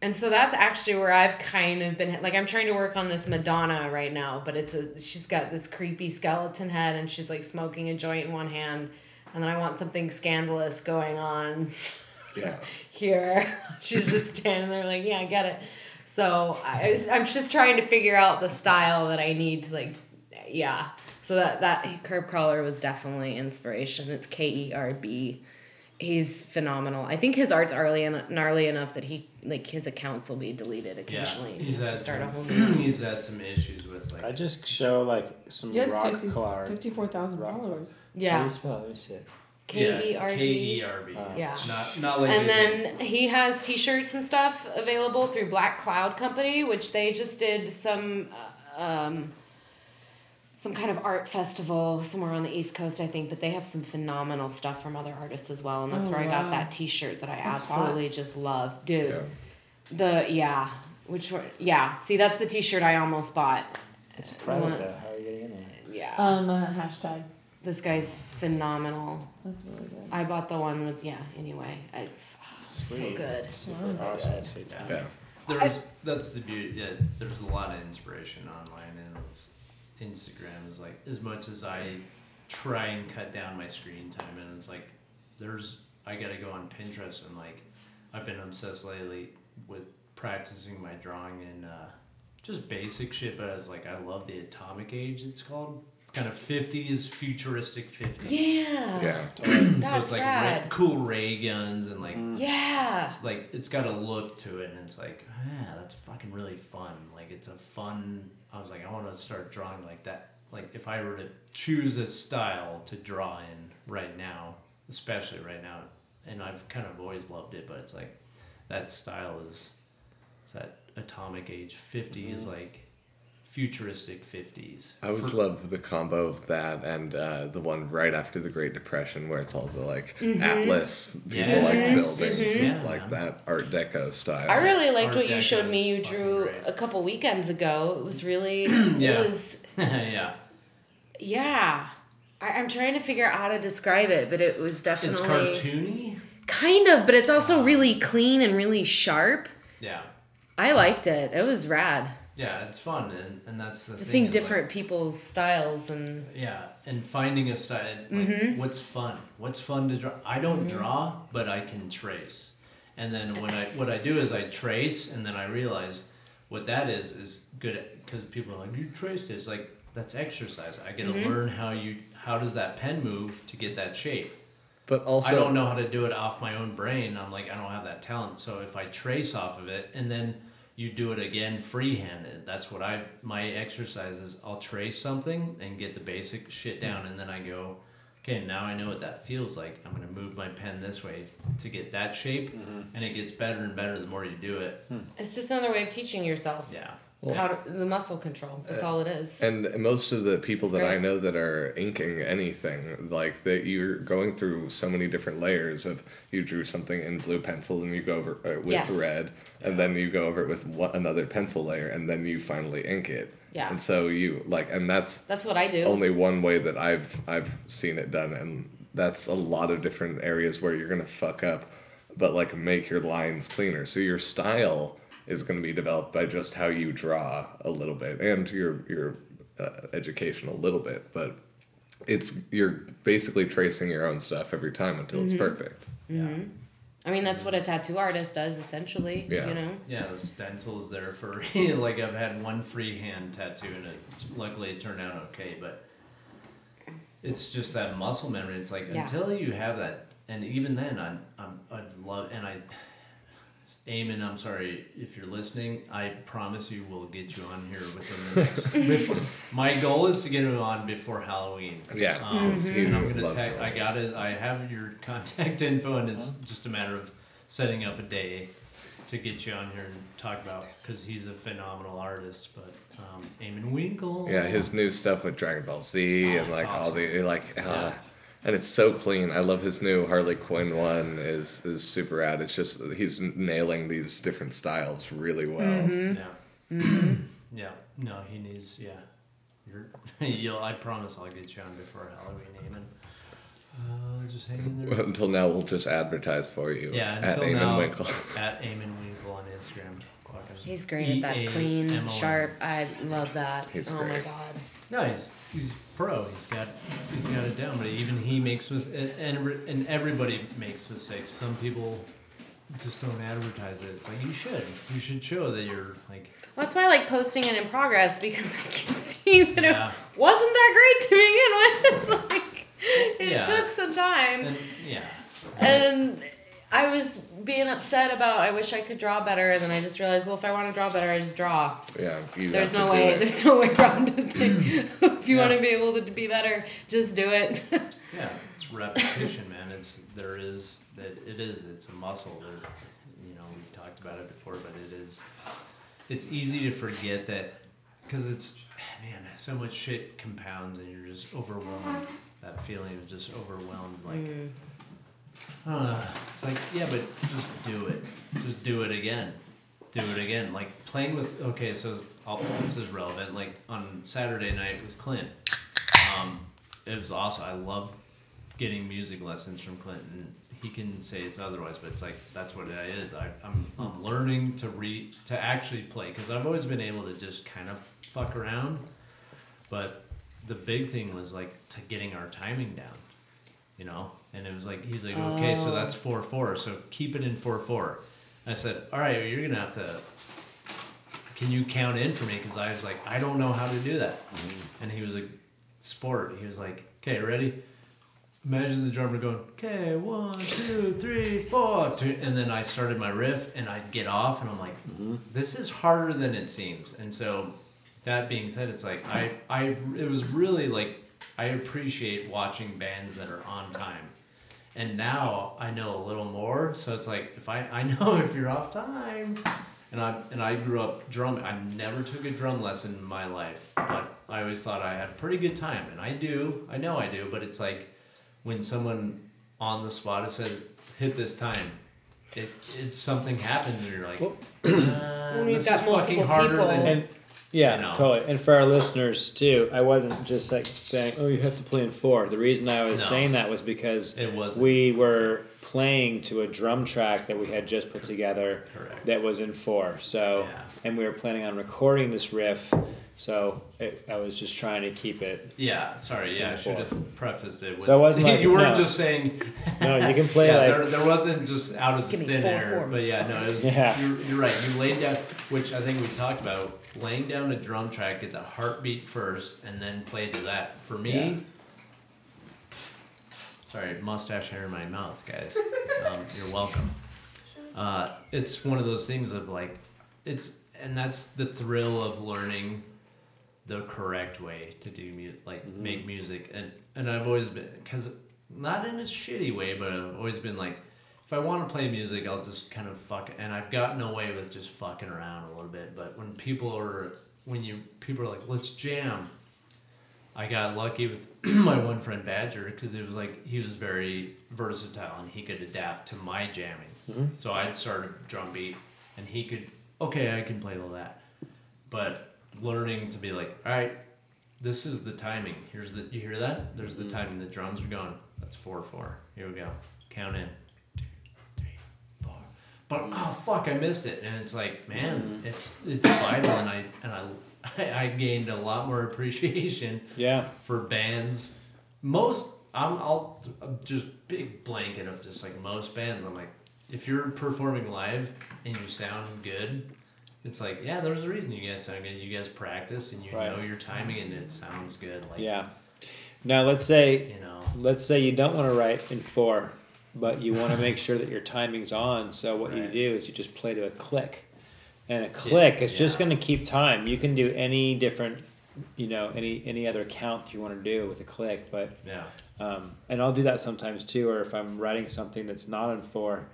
And so that's actually where I've kind of been like I'm trying to work on this Madonna right now, but it's a she's got this creepy skeleton head and she's like smoking a joint in one hand, and then I want something scandalous going on Yeah. here. she's just standing there like, yeah, I get it. So I was, I'm just trying to figure out the style that I need to like, yeah. So that that Kerb Crawler was definitely inspiration. It's K E R B. He's phenomenal. I think his art's gnarly, gnarly enough that he like his accounts will be deleted occasionally. He he's has had to start a some, whole new. he's had some issues with like I just show like some Yes, rock 50, card. 54,000 Rock. followers. How do you Yeah, spell? it? Let me see it. K E R K B. E R B. Uh, Yeah. Not not like And then he has T-shirts and stuff available through Black Cloud Company, which they just did some, uh, um, some kind of art festival somewhere on the East Coast, I think. But they have some phenomenal stuff from other artists as well, and that's Oh, where I got that T-shirt that I That's absolutely just love, dude. Yeah. The yeah, which one? Yeah, see, that's the T-shirt I almost bought. It's private One- though. How are you getting in there? Yeah, Um, uh, hashtag. this guy's phenomenal. That's really good. I bought the one with yeah. Anyway, I, so good. Super So awesome. good. See, Yeah. Yeah. There's that's the beauty. Yeah, there's a lot of inspiration online, and it's, Instagram is like as much as I try and cut down my screen time, and it's like there's I gotta go on Pinterest and like I've been obsessed lately with practicing my drawing and uh, just basic shit, but I was like I love the atomic age. It's called. It's kind of fifties futuristic fifties. Yeah. Yeah. so it's like rad. Cool ray guns and like Yeah. like it's got a look to it and it's like yeah that's fucking really fun like it's a fun i was like i want to start drawing like that like if i were to choose a style to draw in right now especially right now and i've kind of always loved it but it's like that style is it's that atomic age 50s mm-hmm. like futuristic 50s I always For- love the combo of that and uh, the one right after the Great Depression where it's all the like Mm-hmm. Atlas people Yes. like buildings, Yeah. like that Art Deco style. I really liked Art what you showed me. You drew great. a couple weekends ago. It was really. Yeah. It was. yeah Yeah. I, I'm trying to figure out how to describe it, but it was definitely it's cartoony kind of, but it's also really clean and really sharp. yeah I liked it. It was rad. Yeah it's fun and, and that's the thing seeing is, like, different people's styles and Yeah, and finding a style. Like, Mm-hmm. what's fun? What's fun to draw? I don't draw, but I can trace. And then when I what I do is I trace, and then I realize what that is is good because people are like, "You traced it." It's like that's exercise. I get to Mm-hmm. learn how you how does that pen move to get that shape. but also, I don't know how to do it off my own brain. I'm like, I don't have that talent. So if I trace off of it and then you do it again freehanded, that's what I, my exercise is I'll trace something and get the basic shit hmm. down. And then I go, okay, now I know what that feels like. I'm going to move my pen this way to get that shape. Mm-hmm. And it gets better and better the more you do it. Hmm. it's just another way of teaching yourself Yeah. Well- how to, the muscle control. That's uh, all it is. And most of the people that I know that are inking anything, like that you're going through so many different layers of you drew something in blue pencil and you go over it with Yes. red, and then you go over it with one, another pencil layer, and then you finally ink it. Yeah. And so you like, and that's That's what I do. only one way that I've I've seen it done, and that's a lot of different areas where you're gonna fuck up, but like make your lines cleaner. So your style is gonna be developed by just how you draw a little bit and your your uh, education a little bit, but it's you're basically tracing your own stuff every time until it's perfect. Yeah. I mean, that's what a tattoo artist does essentially. Yeah. You know. Yeah, the stencil's there for like I've had one freehand tattoo and it luckily it turned out okay, but it's just that muscle memory. It's like Yeah. until you have that and even then, I I'm I'd love and I. Eamon, I'm sorry if you're listening. I promise you we'll get you on here within the next. before, my goal is to get him on before Halloween. Yeah. Um, He and I'm gonna loves tag. I got it. I have your contact info, and it's Uh-huh. just a matter of setting up a day to get you on here and talk about because he's a phenomenal artist. But um, Eamon Winkle. Yeah, his new stuff with Dragon Ball Z and Oh, like it's all the like, uh, Yeah. And it's so clean. I love his new Harley Quinn one. is is super rad. It's just he's nailing these different styles really well. Mm-hmm. Yeah. yeah. No, he needs. Yeah. You're. You'll. I promise I'll get you on before Halloween, Eamon. Uh, just hang in there. Until now, we'll just advertise for you Yeah, at until Eamon now, Winkle. at Eamon Winkle on Instagram. He's great at that clean, E-A-M-O-N. sharp. I love that. He's oh my god. No, he's he's pro. He's got he's got it down. But even he makes mistakes, and and everybody makes mistakes. Some people just don't advertise it. It's like you should. You should show that you're like Well, that's why I like posting it in progress because I can see that Yeah. it wasn't that great to begin with. like, it Yeah. took some time. and yeah. And I was being upset about I wish I could draw better, and then I just realized, well, if I want to draw better, I just draw. yeah, you There's have no to do way. it. There's no way around it. if you want to be able to be better, just do it. Yeah, it's repetition, man. It's there is that it is. It's a muscle. That, you know, we've talked about it before, but it is. It's easy to forget that because it's man, so much shit compounds, and you're just overwhelmed. Mm-hmm. That feeling of just overwhelmed, like. I It's like, yeah, but just do it. Just do it again. Do it again. Like playing with. Okay, so I'll, this is relevant. Like on Saturday night with Clint, um, it was awesome. I love getting music lessons from Clint, and he can say it's otherwise, but it's like that's what it is. I, I'm I'm learning to re to actually play because I've always been able to just kind of fuck around, but the big thing was like to getting our timing down you know and it was like he's like okay so oh. that's 4-4 so keep it in 4-4 i said all right you're gonna have to can you count in for me? Because i was like i don't know how to do that. Mm. And he was like sport. He was like okay ready? Imagine the drummer going okay one two three four two, and then i started my riff and i'd get off and i'm like mm-hmm. this is harder than it seems. And so that being said it's like i i it was really like i appreciate watching bands that are on time and now i know a little more so it's like if i i know if you're off time and i and i grew up drumming i never took a drum lesson in my life but i always thought i had a pretty good time and i do i know i do but it's like when someone on the spot has said hit this time it it's something happens and you're like Well- uh, you've this got is fucking multiple harder people. than And yeah, You know. totally. And for our listeners too, I wasn't just like saying, "Oh, you have to play in four. The reason I was No. saying that was because it was we were playing to a drum track that we had just put together correct that was in four. So, Yeah. and we were planning on recording this riff. So it, I was just trying to keep it. Yeah, sorry. Yeah, I should have prefaced it with. So it wasn't like- you weren't no. just saying. No, you can play yeah, like there, there wasn't just out of Give me thin full air, form. but yeah, no, it was. Yeah. You're, you're right. You laid down, which I think we talked about, laying down a drum track, get the heartbeat first, and then play to that. For me. Yeah. Sorry, mustache hair in my mouth, guys. Um, you're welcome. Uh, it's one of those things of like, it's and that's the thrill of learning the correct way to do music, like make music and and I've always been because not in a shitty way but I've always been like if I want to play music I'll just kind of fuck and I've gotten away with just fucking around a little bit but when people are when you people are like let's jam I got lucky with my one friend Badger because it was like he was very versatile and he could adapt to my jamming. Mm-hmm. So I'd start a drum beat and he could okay I can play all that, but learning to be like all right this is the timing. Here's the you hear that? There's the mm-hmm. timing. The drums are going that's four four. Here we go. Count in. two three four but oh fuck I missed it and it's like man mm-hmm. it's it's vital and I and I I gained a lot more appreciation yeah. for bands. Most I'm I'll I'm just big blanket of just like most bands. I'm like, if you're performing live and you sound good, it's like yeah, there's a reason you guys sound good. You guys practice and you Right. know your timing and it sounds good. Like Yeah. Now let's say you know, let's say you don't want to write in four. But you want to make sure that your timing's on. So what you do is you just play to a click, and a click it's just yeah. going to keep time. You can do any different, you know, any any other count you want to do with a click, but Yeah. um, and I'll do that sometimes too. Or if I'm writing something that's not in four,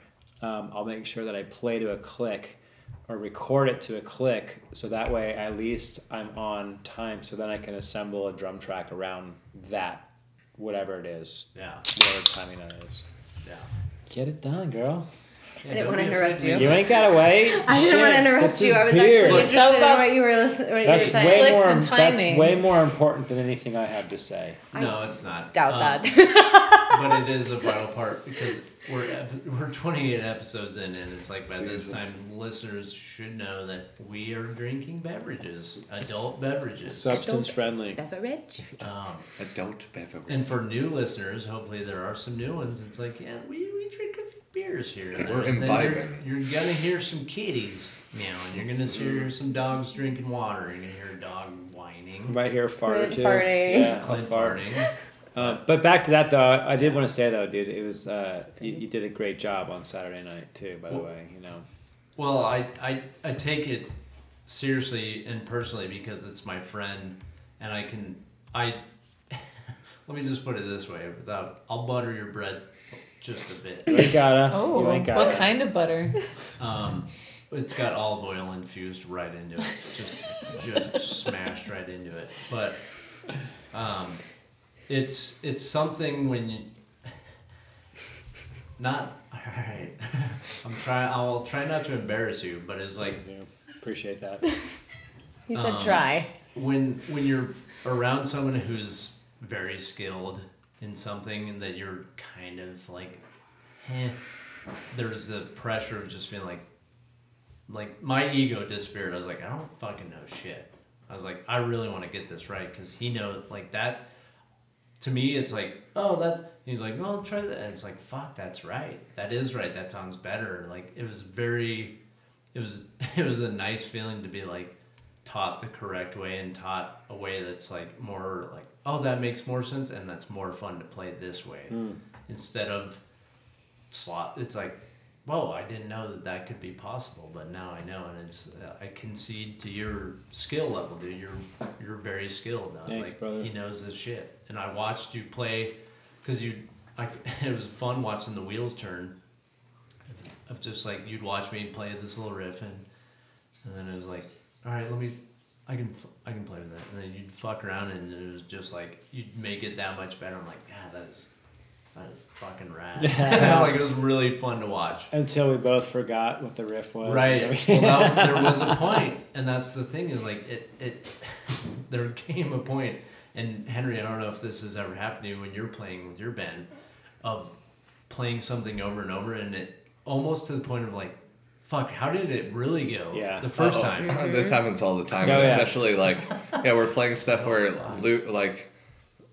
um, I'll make sure that I play to a click or record it to a click, so that way at least I'm on time. So then I can assemble a drum track around that, whatever it is, Yeah. whatever timing that is. Yeah. Get it done, girl. I didn't wanna interrupt you. You ain't gotta wait. I didn't want to interrupt you. I was beer. actually interested in what you were listening. What That's you were saying. way Clicks more. and That's way more important than anything I have to say. No, it's not. Doubt Um, that. but it is a vital part because we're ep- we're 28 episodes in, and it's like by this Jesus. time, listeners should know that we are drinking beverages, adult beverages. Substance friendly. Beverage. Um, Adult beverage. and for new listeners, hopefully there are some new ones. It's like, yeah, we, we drink a few beers here. and We're and then you're- imbibing. You're, gonna hear some kitties meowing. You're gonna hear some dogs drinking water. You're gonna hear a dog whining. Right here, fart or Clint two. farting. Yeah, I'll Clint fart. farting. Uh, but back to that though, I did want to say though, dude, it was uh, you, you did a great job on Saturday night too. By the way, you know. Well, I, I I take it seriously and personally because it's my friend, and I can I. let me just put it this way: without I'll butter your bread just a bit. You ain't gotta. Oh, you ain't gotta. what kind of butter? Um, it's got olive oil infused right into it, just just smashed right into it. But um, it's it's something when you not all right. I'm trying. I'll try not to embarrass you, but it's like Yeah, appreciate that. He said Um, try. when when you're around someone who's very skilled in something and that you're kind of like eh, there's the pressure of just being like like my ego disappeared i was like i don't fucking know shit i was like i really want to get this right because he knows like that to me it's like oh that's he's like well try that and it's like fuck that's right. That is right. That sounds better. Like it was very it was it was a nice feeling to be like taught the correct way and taught a way that's like more like oh that makes more sense and that's more fun to play this way. Hmm. Instead of slot it's like whoa i didn't know that that could be possible but now i know and it's uh, i concede to your skill level dude. You're you're very skilled. Now Thanks, like brother. he knows his shit. And i watched you play because you I, it was fun watching the wheels turn of just like you'd watch me play this little riff and and then it was like all right let me i can i can play with that. And then you'd fuck around and it was just like you'd make it that much better. I'm like yeah that is that is fucking rad like it was really fun to watch Until we both forgot what the riff was. Right. well, that, there was a point, and that's the thing is like it. It there came a point, and Henry, I don't know if this has ever happened to you when you're playing with your band, of playing something over and over, and it almost to the point of like, fuck, how did it really go? Yeah. The 1st Oh, time. This happens all the time, Oh, yeah. especially like yeah, we're playing stuff where Luke like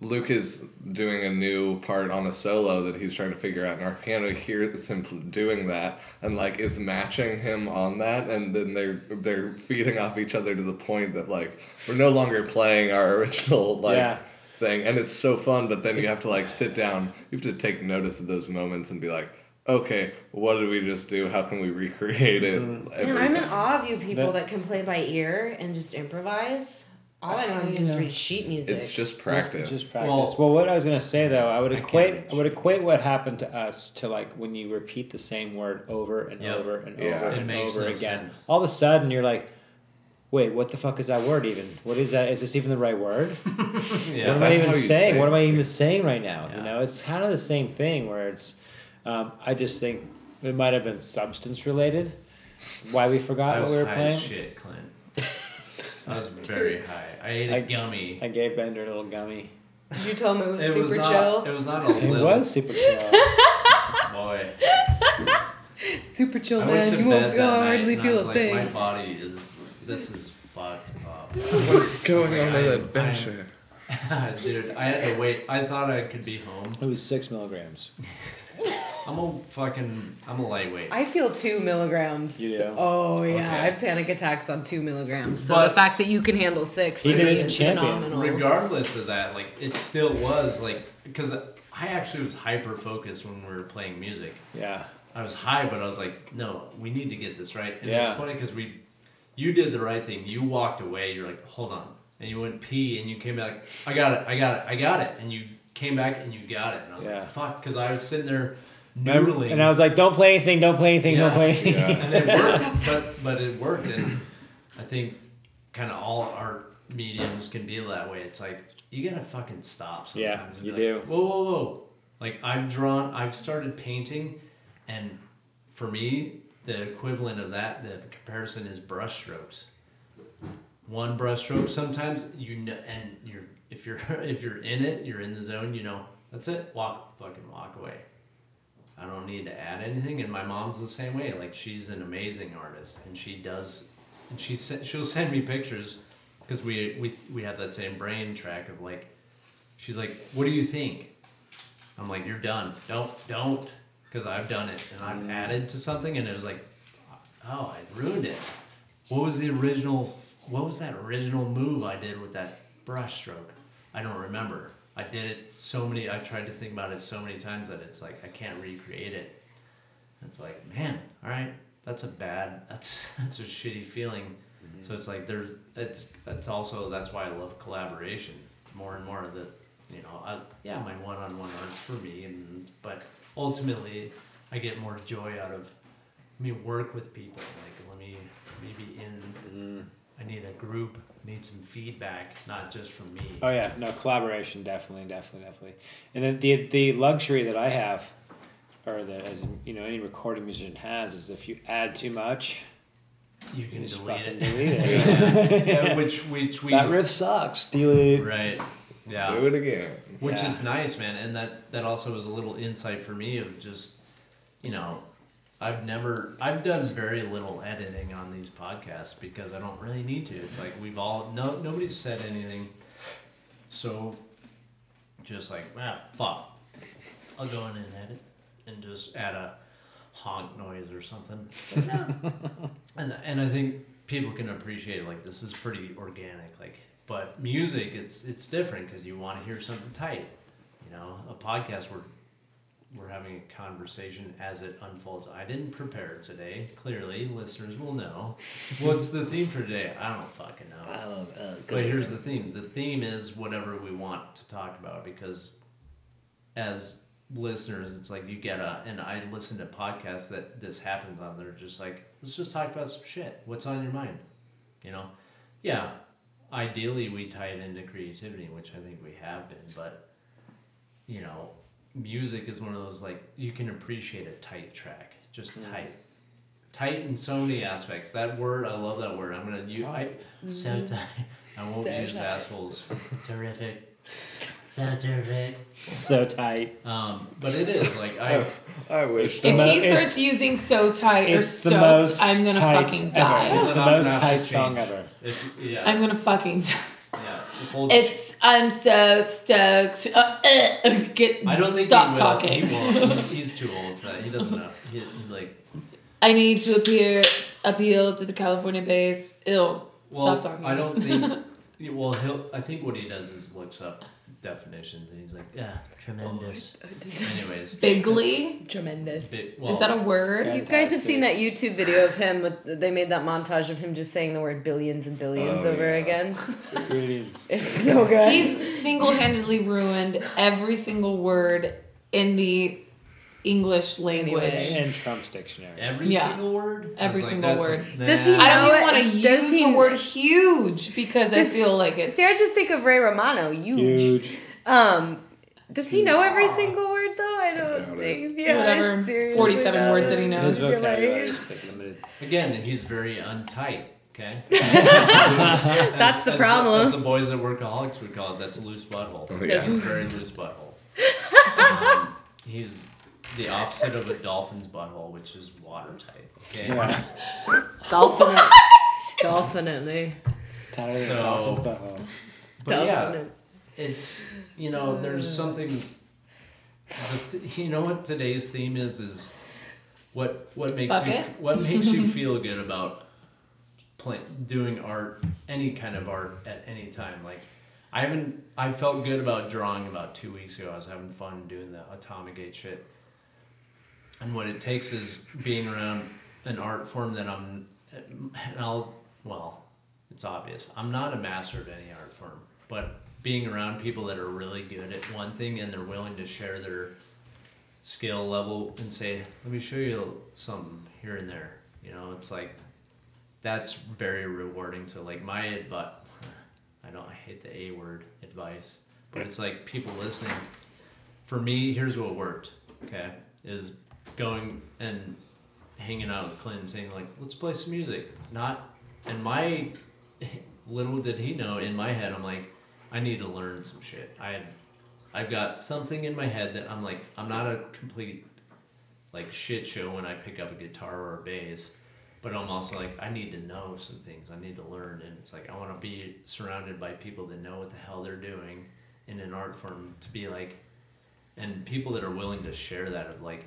Luke is doing a new part on a solo that he's trying to figure out, and our piano hears him doing that and like is matching him on that, and then they're they're feeding off each other to the point that like we're no longer playing our original like Yeah. thing, and it's so fun. But then you have to like sit down, you have to take notice of those moments and be like. Okay, what did we just do? How can we recreate it? Mm-hmm. every Man, I'm in awe of you people That- that can play by ear and just improvise. All I know is just Yeah. read sheet music. It's just practice. Just practice. Well- Well, what I was gonna say though, I would equate reach. I would equate what happened to us to like when you repeat the same word over and Yep. over and Yeah. over It and makes over no again. sense. All of a sudden, you're like, "Wait, what the fuck is that word even? What is that? Is this even the right word? Yeah. what am I even saying? say What am I even saying right now? Yeah. You know, it's kind of the same thing where it's. Um, I just think it might have been substance related. Why we forgot I what was we were high playing. shit, Clint. I was very high. I ate a I- gummy. I gave Bender a little gummy. Did you tell him it was it super was not. chill? It was not a little. It was super chill. Boy. Super chill, I went to You bed won't that night hardly feel was a like, thing. my body is. This is fucked up. Going like, on I an am- adventure. Dude, I had to wait. I thought I could be home. It was six milligrams. I'm a fucking. I'm a lightweight. I feel two milligrams. You do? Oh yeah, Okay. I have panic attacks on two milligrams. So But- the fact that you can handle six to did me as a is champion. phenomenal. Regardless of that, like it still was like because I actually was hyper focused when we were playing music. Yeah. I was high, but I was like, no, we need to get this right. And Yeah. it's funny because we, you did the right thing. You walked away. You're like, hold on, and you went pee, and you came back. I got it. I got it. I got it. And you came back and you got it. And I was Yeah. like, fuck, because I was sitting there Remember- noodling. And I was like, don't play anything, don't play anything, don't play anything. Yeah. and it worked, but but it worked, and I think kind of all art mediums can be that way. It's like you gotta fucking stop sometimes. Yeah, you like, do. Whoa, whoa, whoa! Like I've drawn, I've started painting, and for me, the equivalent of that, the comparison is brush strokes. One brush stroke. Sometimes you know, and you're if you're if you're in it, you're in the zone. You know, that's it. Walk, fucking walk away. I don't need to add anything. And my mom's the same way. Like she's an amazing artist, and she does, and she she'll send me pictures because we we we have that same brain track of like, she's like, what do you think? I'm like, you're done. Don't don't, because I've done it and I've mm. added to something, and it was like, oh, I ruined it. What was the original? What was that original move I did with that brush stroke? I don't remember. I did it so many. I tried to think about it so many times that it's like I can't recreate it. It's like, man, all right, that's a bad. That's that's a shitty feeling. Mm-hmm. So it's like there's it's it's also that's why I love collaboration more and more. That you know, I, yeah, my one-on-one art's for me, and but ultimately, I get more joy out of let me work with people. Like let me maybe in. Mm-hmm. I need a group. Need some feedback, not just from me. Oh yeah, no collaboration, definitely, definitely, definitely. And then the the luxury that I have, or that as you know any recording musician has, is if you add too much, You you can just delete it. delete it. yeah, which which we that riff sucks. Delete. right. Yeah. Do it again. which Yeah. is nice man and that that also was a little insight for me of just you know i've never i've done very little editing on these podcasts because i don't really need to. It's like we've all no nobody's said anything. So just like ah fuck. I'll go in and edit and just add a honk noise or something. And and i think people can appreciate it like this is pretty organic like but music it's it's different because you want to hear something tight you know? A podcast we're having a conversation as it unfolds. I didn't prepare today. Clearly listeners will know. What's the theme for today? I don't fucking know. I don't uh, know. but here's the theme. The theme is whatever we want to talk about because as listeners it's like you get a and i listen to podcasts that this happens on. They're just like let's just talk about some shit. What's on your mind? You know? Yeah. Ideally we tie it into creativity which i think we have been but you know music is one of those like you can appreciate a tight track just tight tight in so many aspects that word i love that word i'm gonna use I, so tight i won't So use tight. assholes terrific so terrific So tight. um but it is like i I wish. If mo- he starts using so tight or It's the stoked, I'm gonna tight fucking ever. die. It's the most gonna tight change. song ever. if, yeah I'm gonna fucking die. yeah It's I'm so stoked. Uh, uh, get i don't think stop he talking. he won't he's, he's too old for that he doesn't know he, like I need to appear appeal to the California base. Ew. Well, Stop talking. I don't think. well, he'll. I think what he does is looks up definitions, and he's like, "Yeah, tremendous." Oh, Anyways, Bigly. Tremendous. bit, well, Is that a word? Yeah. You guys have seen that YouTube video of him. With, they made that montage of him just saying the word billions and billions Oh, over yeah. again. Greetings. It's so good. He's single-handedly ruined every single word in the English language. Anyway. In Trump's dictionary. every Yeah. single word? Every like, single that's a- word. Does he nah. I don't know it- want to does use he- the word huge because Does- I feel like it. See, I just think of Ray Romano. Huge. Huge. Um, does he know every single word though? I don't doubt think. Yeah, Whatever. seriously 47 don't. words that he knows. vocabulary like. Again, he's very untight. Okay. That's the as problem. as the boys at Workaholics would call it, that's a loose butthole. Oh, yeah. That's a very loose butthole. Um, he's the opposite of a dolphin's butthole, which is watertight. Okay. Yeah. Dolphin. Dolphinately. Tighter So- a dolphin's butthole. But yeah, it's you know there's something the th- you know what today's theme is is what what makes Fuck you it. what makes you feel good about play, doing art any kind of art at any time like I haven't. I felt good about drawing about two weeks ago. I was having fun doing the atomic gate shit. And what it takes is being around an art form that I'm. And I'll well, it's obvious. I'm not a master of any art form, but being around people that are really good at one thing and they're willing to share their skill level and say, "Let me show you something here and there." You know, it's like that's very rewarding. So like my advice, I don't I hate the A word advice, but it's like people listening. For me, here's what worked. Okay, is going and hanging out with Clint saying like, let's play some music. Not, and my little did he know in my head, I'm like, I need to learn some shit. I, I've got something in my head that I'm like, I'm not a complete like shit show when I pick up a guitar or a bass, but I'm also like, I need to know some things. I need to learn, and it's like I want to be surrounded by people that know what the hell they're doing in an art form to be like, and people that are willing to share that of like,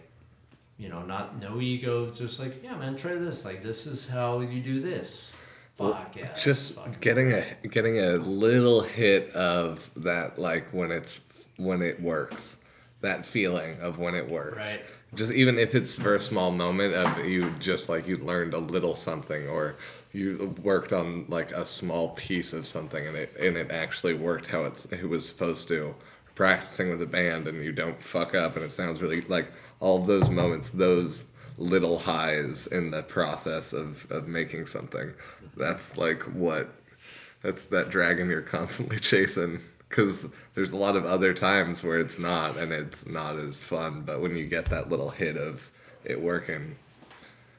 you know, not no ego, just like, yeah, man, try this. Like, this is how you do this. Fuck yeah. just getting a getting a little hit of that like when it's when it works that feeling of when it works Right. just even if it's for a small moment of you just like you learned a little something or you worked on like a small piece of something and it and it actually worked how it's it was supposed to practicing with a band and you don't fuck up and it sounds really like all of those moments those little highs in the process of, of making something that's like what that's that dragon you're constantly chasing because there's a lot of other times where it's not and it's not as fun but when you get that little hit of it working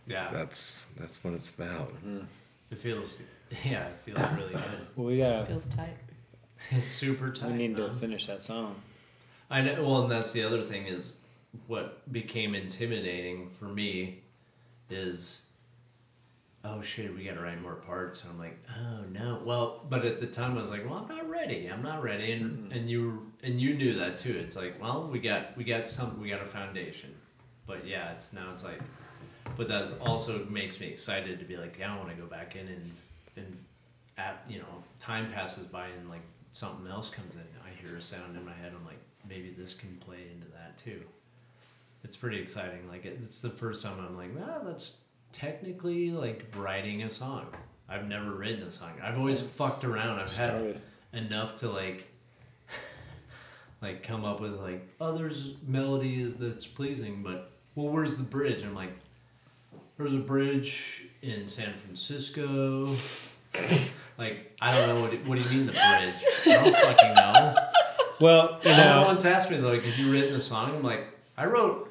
yeah. that's that's what it's about mm-hmm. It feels, yeah, it feels really good. Well, we gotta. Feels tight. It's super tight. We need to finish that song. I know. Well, and that's the other thing is what became intimidating for me is, oh shit, we got to write more parts. And I'm like, oh no. Well, but at the time I was like, well, I'm not ready. I'm not ready. And mm-hmm. and you and you knew that too. It's like, well, we got we got some we got a foundation, but yeah, it's now it's like, but that also makes me excited to be like, yeah, I want to go back in and and at you know time passes by and like something else comes in i hear a sound in my head i'm like maybe this can play into that too it's pretty exciting. Like it's the first time i'm like well that's technically like writing a song. I've never written a song. I've always fucked around. I've had enough to like like come up with like oh there's melody is that's pleasing but well where's the bridge? I'm like there's a bridge in san francisco. Like i don't know what, it, what do you mean the bridge? I don't fucking know. Well, you someone know, once asked me like have you written a song? I'm like i wrote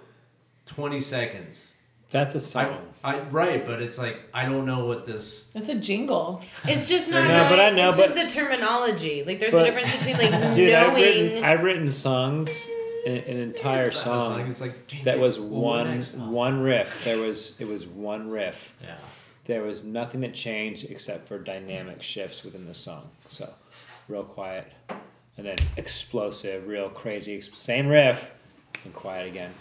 20 seconds that's a song. I right but it's like i don't know what this It's a jingle. It's just not No, knowing. but I know, it's but- just the terminology. Like there's but- a difference between like Dude, I've knowing. written, I've written songs, an, an entire it's not a song it's like that was well, what one next? One riff. There was it was one riff. yeah There was nothing that changed except for dynamic shifts within the song. So, real quiet, and then explosive, real crazy, same riff, and quiet again,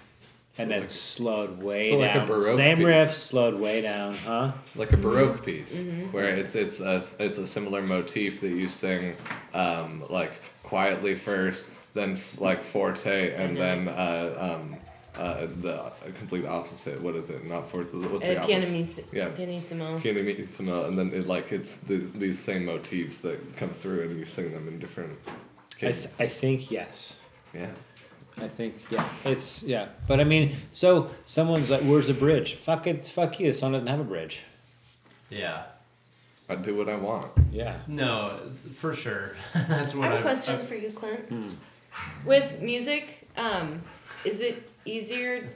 and then like- slowed way so like a down. Baroque same piece. riff, slowed way down, huh? like a baroque piece where it's it's a it's a similar motif that you sing um, like quietly first then f- like forte and then uh, um, uh, the complete opposite what is it not forte what's the Uh, opposite pianissi- Yeah. pianissimo. pianissimo and then it like it's the, these same motifs that come through and you sing them in different I, th- I think yes. yeah I think yeah, it's yeah. But I mean, so someone's like, "Where's the bridge?" Fuck it, fuck you. The song doesn't have a bridge. yeah I do what I want Yeah. No, for sure. That's I what have a I've- a question I've- for you, Clint. With music, um, is it easier,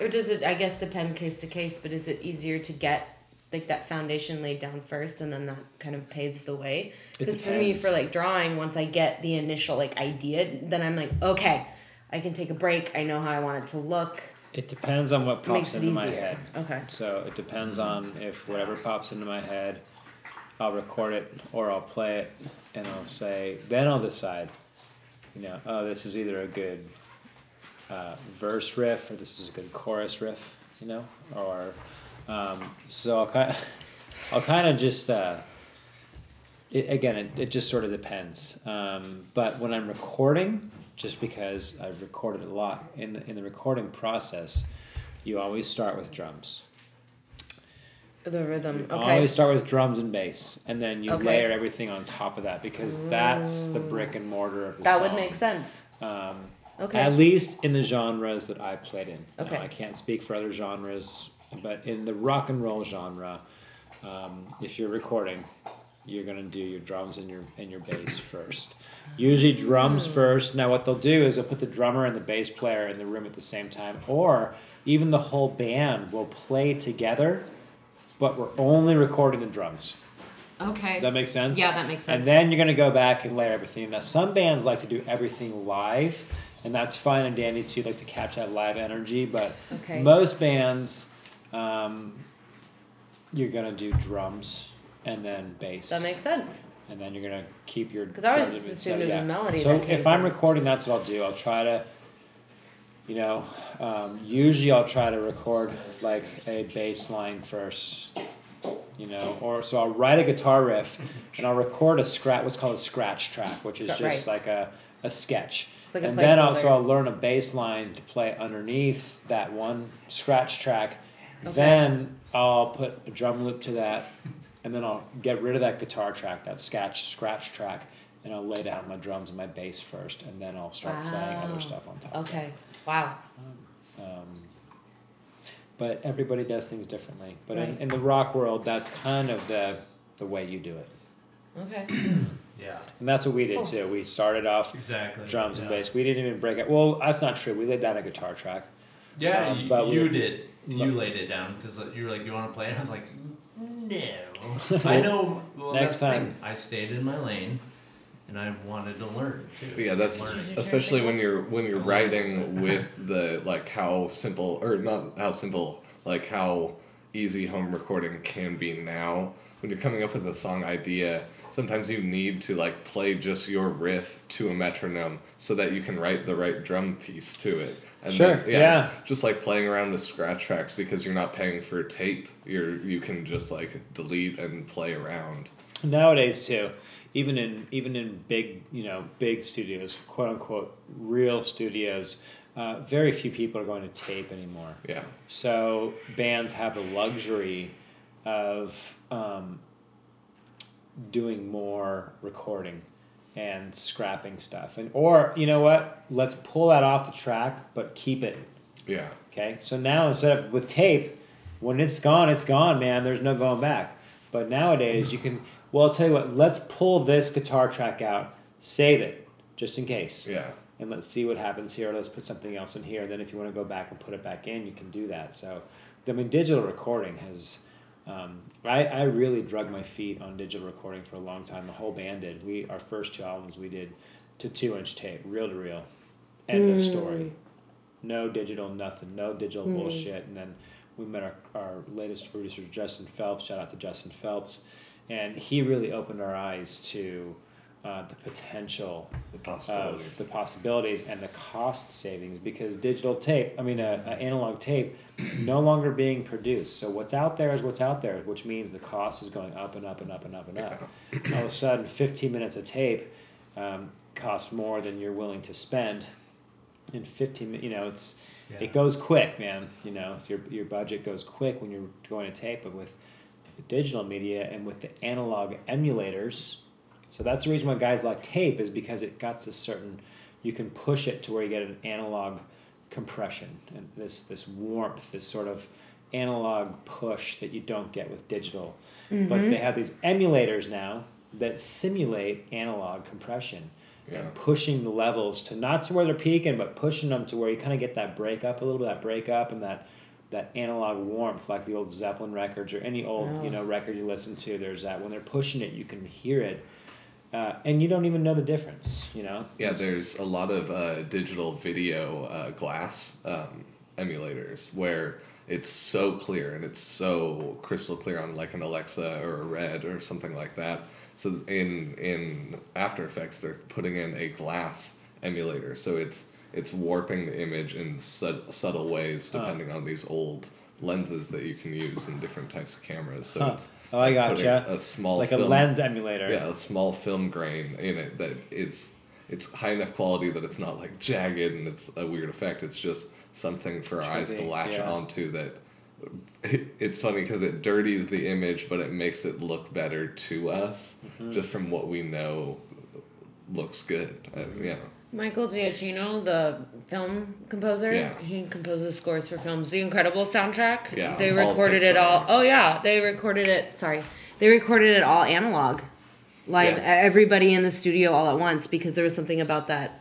or does it? I guess depend case to case. But is it easier to get like that foundation laid down first, and then that kind of paves the way? Because for me, for like drawing, once I get the initial like idea, then I'm like, okay, I can take a break. I know how I want it to look. It depends on what pops into my easier. head. Okay. So it depends on if whatever pops into my head, I'll record it or I'll play it, and I'll say. Then I'll decide. You know, oh, this is either a good uh, verse riff or this is a good chorus riff. You know, or um, so I'll kind. of, I'll kind of just. Uh, it, again, it, it just sort of depends. Um, but when I'm recording, just because I've recorded a lot in the in the recording process, you always start with drums. The rhythm. You Okay. Always start with drums and bass, and then you Okay. layer everything on top of that because that's the brick and mortar of the That song. would make sense. Um, Okay. At least in the genres that I played in. Now, Okay. I can't speak for other genres, but in the rock and roll genre, um, if you're recording, you're gonna do your drums and your and your bass first. Usually drums Hmm. first. Now what they'll do is they'll put the drummer and the bass player in the room at the same time, or even the whole band will play together, but we're only recording the drums. Okay. Does that make sense? Yeah, that makes sense. And then you're gonna go back and layer everything. Now some bands like to do everything live, and that's fine and dandy too, like to capture that live energy. But Okay. most bands, um, you're gonna do drums and then bass, That makes sense. and then you're gonna keep your. 'Cause I always and- assumed it was melody So if I'm recording, that's what I'll do. I'll try to. You know, um, usually I'll try to record like a bass line first you know, or so I'll write a guitar riff and I'll record a scratch, what's called a scratch track, which is just right. like a, a sketch. Like and then also. I'll learn a bass line to play underneath that one scratch track. Okay. Then I'll put a drum loop to that, and then I'll get rid of that guitar track, that scratch scratch track, and I'll lay down my drums and my bass first, and then I'll start playing other stuff on top. Okay. Wow. Um, but everybody does things differently. But in, Right. in the rock world, that's kind of the the way you do it, Okay. Yeah, and that's what we did Cool. too. We started off exactly. drums and bass. We didn't even break it. Well, that's not true. We laid down a guitar track. Yeah, Um, you, but you we- did. You laid it down because you were like, "Do you want to play?" And I was like, "No." I know. Well, Next that's the thing. time. I stayed in my lane, and I wanted to learn too. Yeah, that's Learning. Especially when you're when you're oh. writing with the like how simple or not how simple like how easy home recording can be now. When you're coming up with a song idea, sometimes you need to like play just your riff to a metronome so that you can write the right drum piece to it. And Sure, then- yeah. it's just like playing around with scratch tracks because you're not paying for tape. You're you can just like delete and play around. Nowadays too, even in even in big you know big studios, quote unquote real studios, uh, very few people are going to tape anymore. Yeah. So bands have the luxury of um, doing more recording and scrapping stuff, and or you know what? Let's pull that off the track, but keep it. Yeah. Okay, so now instead of with tape, when it's gone, it's gone, man. There's no going back. But nowadays, you can. Well, I'll tell you what. Let's pull this guitar track out, save it, just in case Yeah. and let's see what happens here. Let's put something else in here. and Then if you want to go back and put it back in, you can do that. So, I mean, digital recording has. Um, I, I really drug my feet on digital recording for a long time. The whole band did. We our first two albums we did to two inch tape, reel to reel. End of story. No digital, nothing. No digital bullshit. And then we met our, our latest producer, Justin Phelps. Shout out to Justin Phelps. And he really opened our eyes to uh, the potential The of possibilities. the possibilities and the cost savings because digital tape, I mean, uh, uh, analog tape, no longer being produced. So what's out there is what's out there, which means the cost is going up and up and up and up and up. All of a sudden, 15 minutes of tape um, costs more than you're willing to spend. In 15 minutes, you know, it's Yeah. it goes quick, man. You know, your your budget goes quick when you're going to tape, but with, with the digital media and with the analog emulators, so that's the reason why guys like tape is because it got a certain, you can push it to where you get an analog compression and this this warmth, this sort of analog push that you don't get with digital. But they mm-hmm. have these emulators now that simulate analog compression Yeah. and pushing the levels to not to where they're peaking, but pushing them to where you kind of get that break up a little bit, that break up and that that analog warmth, like the old Zeppelin records or any old you oh. know record you listen to. There's that when they're pushing it, you can hear it, uh, and you don't even know the difference. You know. Yeah, there's a lot of uh, digital video uh, glass um, emulators where it's so clear and it's so crystal clear on like an Alexa or a Red or something like that. So in in After Effects, they're putting in a glass emulator, so it's it's warping the image in sub- subtle ways depending on these old lenses that you can use in different types of cameras. So Huh. it's Oh, I gotcha. A small like a lens emulator. yeah, a small film grain in it that it's it's high enough quality that it's not like jagged and it's a weird effect. It's just something for our eyes to latch yeah. onto that. It's funny because it dirties the image, but it makes it look better to us, Mm-hmm. just from what we know looks good. Uh, yeah. Michael Giacchino, the film composer, Yeah. he composes scores for films. The Incredible soundtrack. Yeah, They all recorded it all. Oh yeah, they recorded it. Sorry, they recorded it all analog, live. Yeah. Everybody in the studio all at once because there was something about that.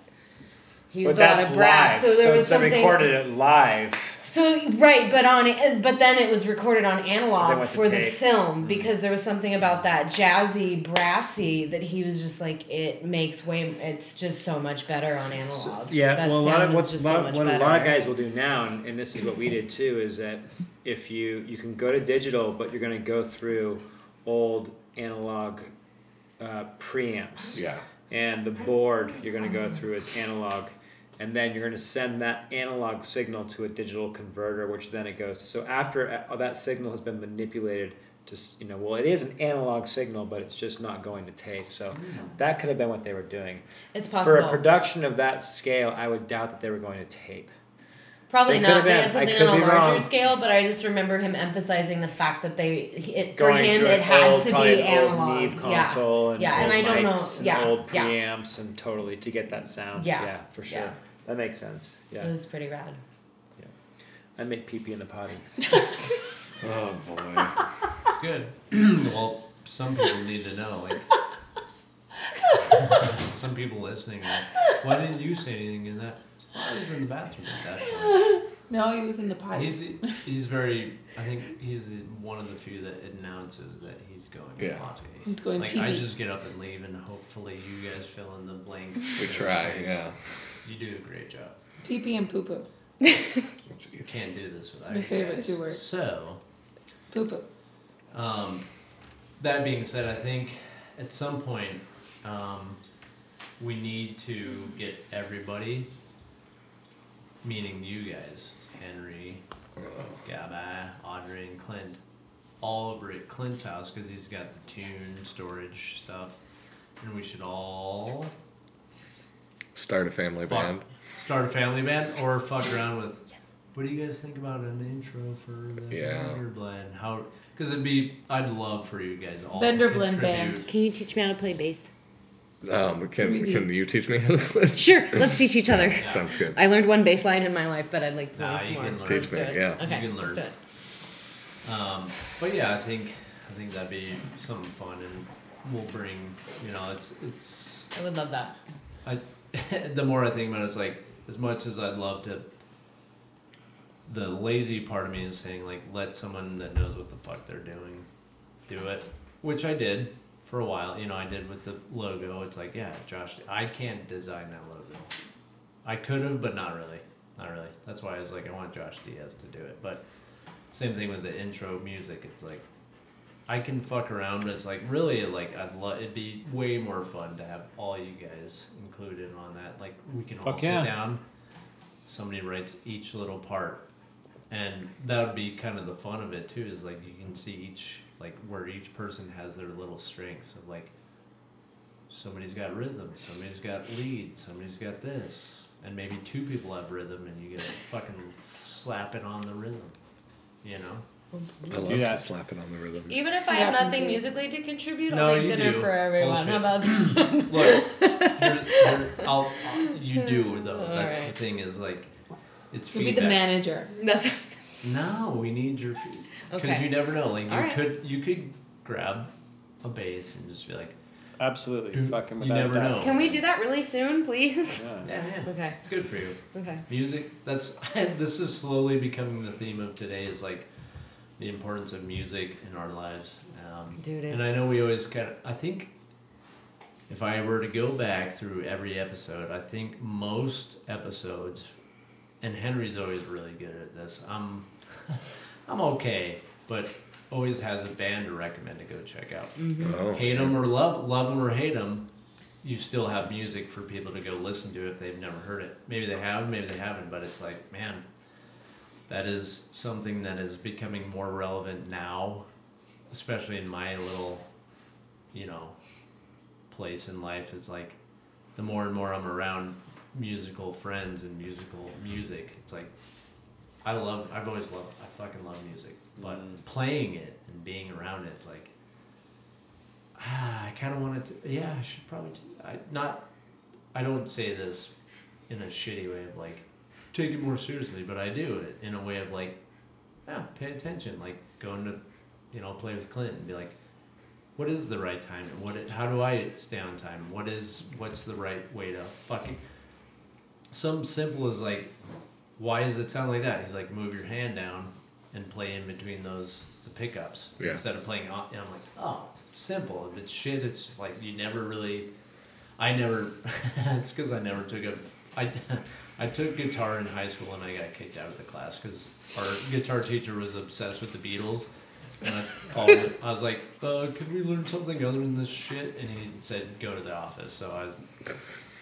He But used a lot that's of brass, live. so there was they something. recorded it live. So right, but on but then it was recorded on analog with the for the, tape. film because there was something about that jazzy, brassy that he was just like it makes way. It's just so much better on analog. Yeah, that well, a lot of what, just so lot, much what a lot of guys will do now, and, and this is what we did too, is that if you you can go to digital, but you're going to go through old analog uh, preamps, Yeah. and the board you're going to go through is analog, and then you're going to send that analog signal to a digital converter, which then it goes. So after uh, that signal has been manipulated. Just you know, well, it is an analog signal, but it's just not going to tape. So that could have been what they were doing. It's possible For a production of that scale, I would doubt that they were going to tape. Probably They not. They had something on a larger wrong. scale, but I just remember him emphasizing the fact that they it, for him it had old, to be an old analog. Neve yeah. and Yeah, and I don't know- mics and yeah, old yeah. preamps and totally to get that sound. Yeah, for sure. yeah. That makes sense. Yeah. It was pretty rad. Yeah. I make pee pee in the potty. Oh boy. It's good. well, some people need to know. Like, some people listening, are like, why didn't you say anything in that? Well, I was in the bathroom at that point. No, he was in the potty. He's he's very. I think he's one of the few that announces that he's going Yeah. potty. He's going Like pee I just get up and leave, and hopefully you guys fill in the blanks. We try, space. yeah. You do a great job. Pee pee and poo poo. You can't do this without my you favorite guys. two words. So, Poo poo. Um, that being said, I think at some point um, we need to get everybody, meaning you guys, Henry, Gabba, Audrey, and Clint, all over at Clint's house because he's got the tune storage stuff, and we should all Start a family fuck- band. start a family band or fuck around with. What do you guys think about an intro for the Yeah. Bender Blend? How? Because it'd be, I'd love for you guys all Bender to Blend. Band. Can you teach me how to play bass? Um, can Three can you teach me how to play? Sure, let's teach each other. Sounds good. I learned one bass line in my life, but I'd like to Nah, learn some you more. can learn. Teach me, it. yeah. Okay, You can let's learn. do it. Um, but yeah, I think I think that'd be something fun, and we'll bring. You know, it's it's. I would love that. I the more I think about it, it's like as much as I'd love to. The lazy part of me is saying like let someone that knows what the fuck they're doing, do it, which I did for a while. You know, I did with the logo. It's like yeah, Josh, I can't design that logo. I could have, but not really, not really. That's why I was like, I want Josh Diaz to do it. But same thing with the intro music. It's like I can fuck around, but it's like really like I'd love. It'd be way more fun to have all you guys included on that. Like we can all Fuck sit yeah. down. Somebody writes each little part, and that would be kind of the fun of it too. Is like you can see each like where each person has their little strengths of like. Somebody's got rhythm. Somebody's got lead. Somebody's got this, and maybe two people have rhythm, and you get fucking slap it on the rhythm. You know. I love Yeah. to slap it on the rhythm. Even if I have nothing musically to contribute, No, I'll make you dinner do. for everyone. How about that? Look, here, here, I'll, I'll, you do though. That's the Alright. thing is like, it's You'll be feedback. the manager. That's No, we need your feed. Because Okay. you never know. Like you Alright. could, you could grab a bass and just be like, Absolutely, Dude, fucking you without never a doubt. know. Can we do that really soon, please? Yeah. yeah, yeah, Okay. it's good for you. Okay. Music. That's this is slowly becoming the theme of today. Is like the importance of music in our lives. Um, Dude, and I know we always kind of. I think if I were to go back through every episode, I think most episodes, and Henry's always really good at this. I'm, I'm okay, but always has a band to recommend to go check out. Oh. Hate them or love, love them or hate them, you still have music for people to go listen to if they've never heard it. Maybe they have, maybe they haven't, but it's like, man, that is something that is becoming more relevant now, especially in my little, you know, place in life. Is like, the more and more I'm around musical friends and musical music, it's like, I love. I've always loved. I fucking love music, but Mm. playing it and being around it, it's like. Ah, I kind of wanted to. Yeah, I should probably. I not. I don't say this in a shitty way of like take it more seriously, but I do it in a way of like, yeah, pay attention. Like going to, you know, play with Clint and be like, what is the right time? And what? How do I stay on time? What is? What's the right way to fucking? Something simple as like, why does it sound like that? He's like, move your hand down and play in between those the pickups Yeah. instead of playing on. And I'm like, oh, it's simple. If it's shit, it's just like you never really. I never. it's because I never took a. I, I took guitar in high school and I got kicked out of the class because our guitar teacher was obsessed with the Beatles. And I called him. I was like, uh, "Could we learn something other than this shit?" And he said, "Go to the office." So I was.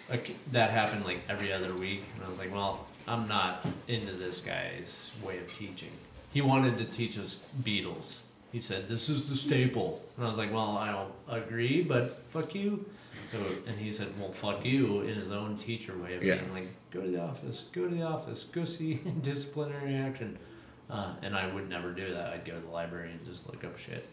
Like, that happened like every other week, and I was like, "Well, I'm not into this guy's way of teaching." He wanted to teach us Beatles. He said, "This is the staple," and I was like, "Well, I don't agree, but fuck you." So, and he said, "Well, fuck you," in his own teacher way of Yeah. being like, "Go to the office, go to the office, go see disciplinary action," uh, and I would never do that. I'd go to the library and just look up shit.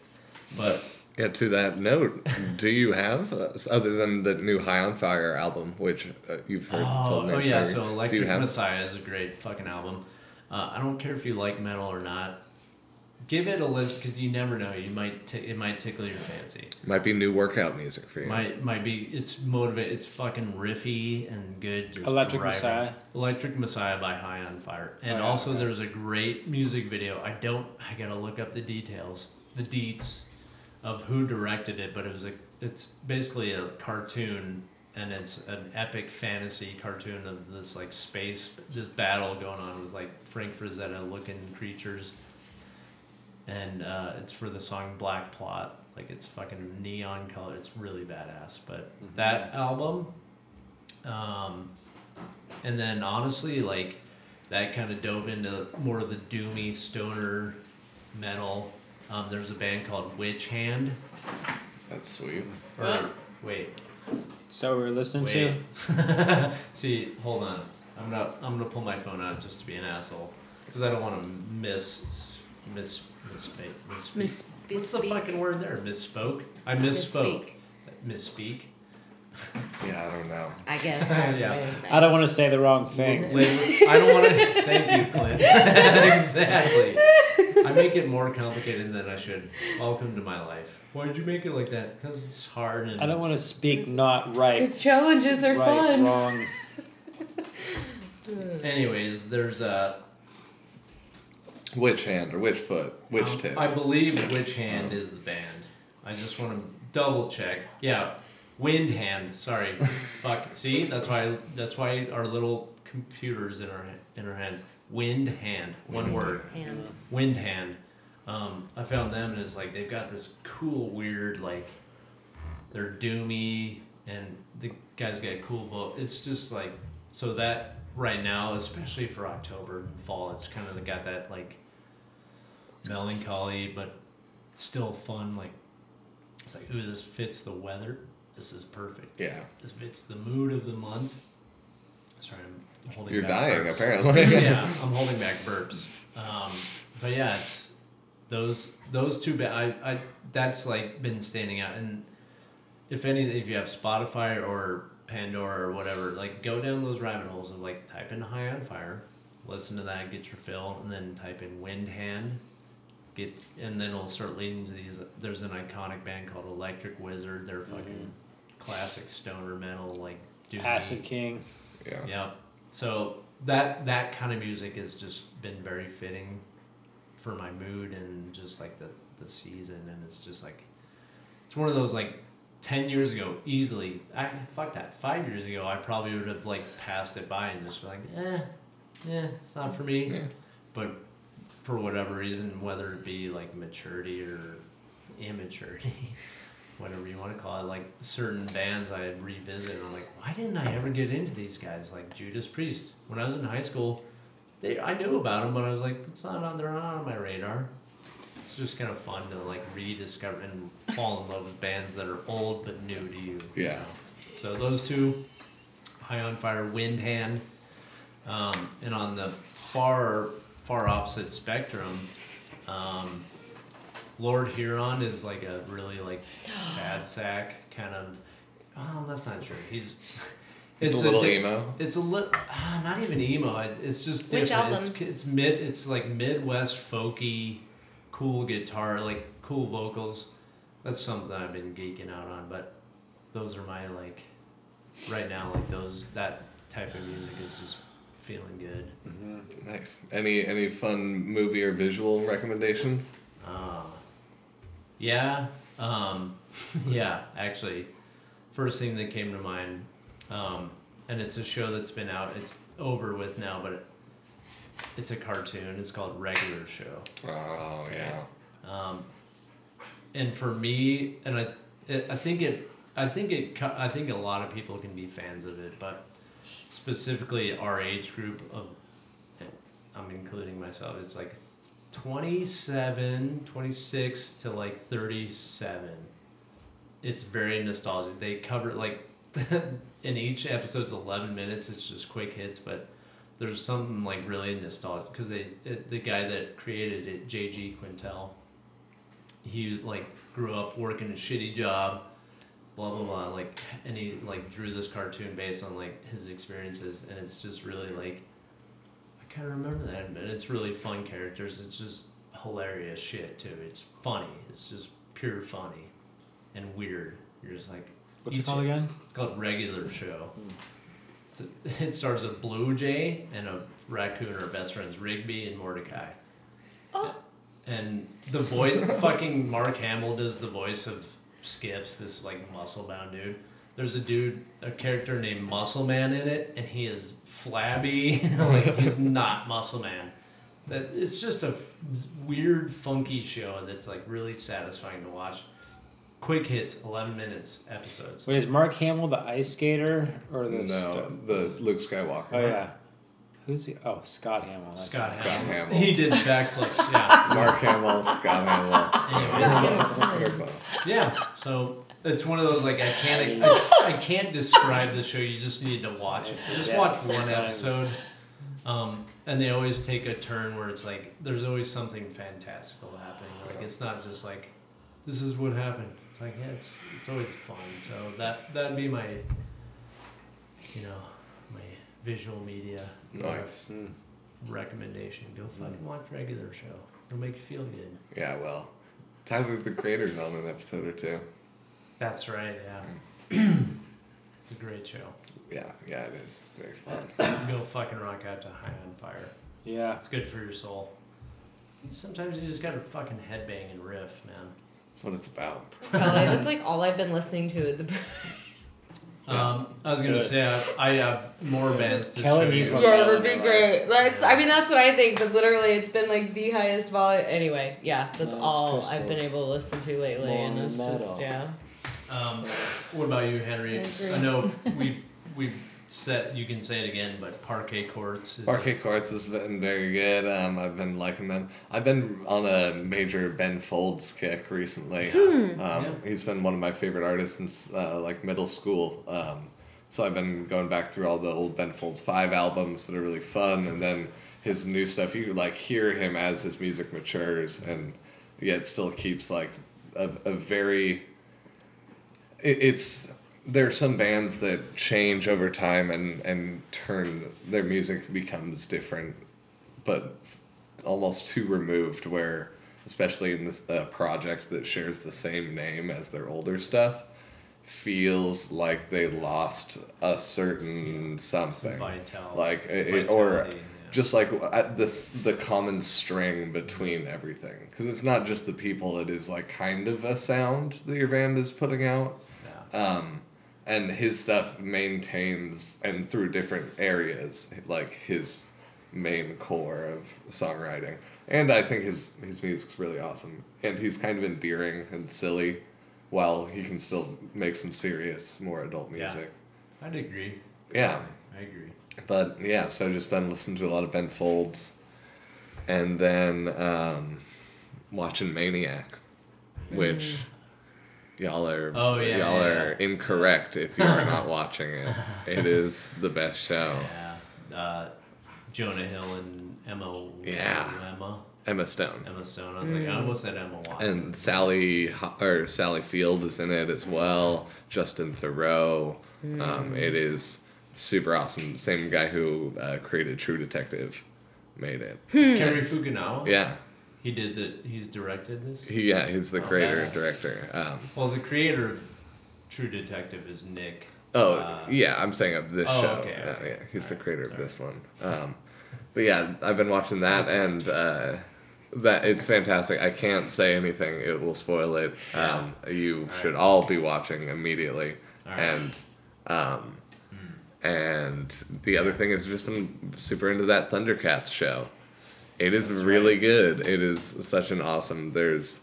But Yeah, to that note, do you have, uh, other than the new High on Fire album, which uh, you've heard oh, oh yeah, so Electric have, Messiah is a great fucking album. Uh, I don't care if you like metal or not. Give it a listen because you never know. You might t- it might tickle your fancy. might be new workout music for you. Might might be it's motivate. It's fucking riffy and good. Just Electric driving. Messiah. Electric Messiah by High on Fire. Oh, and Oh, yeah, also okay. there's a great music video. I don't I gotta look up the details, the deets of who directed it, but it was a it's basically a cartoon and it's an epic fantasy cartoon of this like space this battle going on with like Frank Frazetta looking creatures. And uh, it's for the song Black Plot. Like it's fucking neon color. It's really badass. But that album, um, and then honestly, like that kind of dove into more of the doomy stoner metal. Um, there's a band called Witch Hand. That's sweet. Or wait, So we're listening wait. to. See, hold on. I'm gonna I'm gonna pull my phone out just to be an asshole because I don't want to miss miss misspeak misspeak. Miss. What's the fucking word there? Misspoke. I misspoke. Misspeak. Yeah, I don't know. I guess. Yeah. I don't want to say the wrong thing. Later- I don't want to. Thank you, Clint. exactly. I make it more complicated than I should. Welcome to my life. Why did you make it like that? Because it's hard and. I don't want to speak not right. Because challenges are right, fun. wrong. Anyways, there's a. Which hand or which foot? Which um, tip? I believe Which Hand is the band. I just want to double check. Yeah, Wind Hand. Sorry. Fuck. See, that's why. That's why our little computers in our in our hands. Wind Hand. One word. And Wind Hand. Um, I found them and it's like they've got this cool, weird like they're doomy and the guys got cool vote. It's just like so that right now, especially for October and fall, it's kind of got that like melancholy but still fun. Like it's like, ooh, this fits the weather. This is perfect. yeah, This fits the mood of the month. Sorry, I'm holding. you're back dying burps apparently. yeah, I'm holding back burps. Um, but yeah, it's those those two. Ba- I I that's like been standing out. And if any, if you have Spotify or Pandora or whatever, like go down those rabbit holes and like type in High on Fire, listen to that, get your fill, and then type in Wind Hand. Get and then it'll start leading to these. There's an iconic band called Electric Wizard. They're fucking classic stoner metal, like doomy. Acid King. yeah. Yeah. So that that kind of music has just been very fitting for my mood and just like the the season and it's just like it's one of those like 10 years ago easily I fuck that 5 years ago I probably would have like passed it by and just been like eh yeah it's not for me Yeah. but for whatever reason whether it be like maturity or immaturity whatever you want to call it, like certain bands I revisit, and I'm like, why didn't I ever get into these guys? Like Judas Priest. When I was in high school, they I knew about them, but I was like, it's not on. They're not on my radar. It's just kind of fun to like rediscover and fall in love with bands that are old but new to you. you Yeah. know? So those two, High on Fire, Wind Hand, um, and on the far far opposite spectrum, um, Lord Huron is like a really like sad sack kind of. Oh, that's not true. He's. It's, a little di- emo. It's a little, ah, not even emo. It's, it's just Which different. album? It's, it's mid. It's like Midwest folky, cool guitar, like cool vocals. That's something I've been geeking out on. But those are my like, right now like those that type of music is just feeling good. Nice. Any any fun movie or visual recommendations? Uh, yeah. Um, yeah. Actually, first thing that came to mind, um, and it's a show that's been out. It's over with now, but it, it's a cartoon. It's called Regular Show. Oh yeah. Um, and for me, and I, it, I think it, I think it, I think a lot of people can be fans of it, but specifically our age group of, I'm including myself. It's like 27, 26 to like 37. It's very nostalgic. They cover like in each episode's 11 minutes. It's just quick hits, but there's something like really nostalgic because they it, the guy that created it, JG Quintel, he like grew up working a shitty job, blah blah blah. Like and he like drew this cartoon based on like his experiences, and it's just really like I kind of remember that, and it's really fun characters. It's just hilarious shit too. It's funny. It's just pure funny, and weird. You're just like What's it each- called again? it's called Regular Show. Hmm. It's a, it stars a blue jay and a raccoon are best friends, Rigby and Mordecai. Oh. And the voice, fucking Mark Hamill does the voice of Skips, this like muscle bound dude. There's a dude, a character named Muscle Man in it, and he is flabby. like he's not Muscle Man. That it's just a f- weird, funky show that's like really satisfying to watch. Quick hits, eleven minutes episodes. Wait, is Mark Hamill the ice skater or the? No, st- the Luke Skywalker. oh yeah. Who's he? Oh, Scott Hamill. that's Scott right. Scott Hamill. Hamill. He did backflips. Yeah. Mark Hamill, Scott Hamill. Anyways, Very fun. yeah. So it's one of those like I can't I, I can't describe the show. You just need to watch it. Just Yeah, watch sometimes. one episode. Um, and they always take a turn where it's like there's always something fantastical happening. Like it's not just like this is what happened. It's like yeah, it's it's always fun. So that that'd be my you know my visual media Nice. Mm. recommendation. Go fucking watch regular show. It'll make you feel good. Yeah, well, Tyler the Creator's on an episode or two. That's right. Yeah. it's a great show. Yeah, yeah, it is. It's very fun. Go fucking rock out to High on Fire. Yeah. It's good for your soul. Sometimes you just gotta fucking headbang and riff, man. That's what it's about. Probably. That's like all I've been listening to at the. Yeah. Um, I was gonna Good. say I, I have more bands to Kelly show needs you. one. Yeah, it would be great. That's, I mean, that's what I think. But literally, it's been like the highest volume. Anyway, yeah, that's Nice all I've been crystals. able to listen to lately, More and it's metal. just yeah. Um, what about you, Henry? I agree. I know we we've said you can say it again, but Parquet Courts is Parquet Courts has been very good. Um, I've been liking them. I've been on a major Ben Folds kick recently. Um, Yeah. He's been one of my favorite artists since uh, like middle school. Um, so I've been going back through all the old Ben Folds five albums that are really fun, and then his new stuff. You like hear him as his music matures, and yet still keeps like a, a very. It, it's there are some bands that change over time and and turn their music becomes different, but almost too removed. Where especially in this uh, project that shares the same name as their older stuff feels like they lost a certain something Vital. like it, or yeah. just like at this the common string between everything because it's not just the people it is like kind of a sound that your band is putting out yeah. um, and his stuff maintains and through different areas like his main core of songwriting and i think his his music's really awesome and he's kind of endearing and silly while he can still make some serious more adult Yeah. music I'd agree. yeah I agree. but yeah, so just been listening to a lot of Ben Folds, and then um, watching Maniac, which y'all are Oh, yeah, y'all yeah, are incorrect if you are not watching it. It is the best show. Yeah. Uh, Jonah Hill and Emma. Yeah. Emma. Emma Stone. Emma Stone. I was like, I almost said Emma Watson. And Sally or Sally Field is in it as well. Justin Theroux. Um, it is super awesome. Same guy who uh, created True Detective made it. Cary Fukunaga. Yeah, He did that. He's directed this. he, yeah, he's the creator wow. and director. Um, Well, the creator of True Detective is Nick. oh uh, yeah, I'm saying of this oh, show. okay, yeah, okay. yeah, he's the creator sorry. of this one. Um, but yeah, I've been watching that and. Uh, that it's fantastic. I can't say anything; it will spoil it. Um, you should all be watching immediately. Alright. And um, and the other thing is just been super into that Thundercats show. It is That's really right. good. It is such an awesome. There's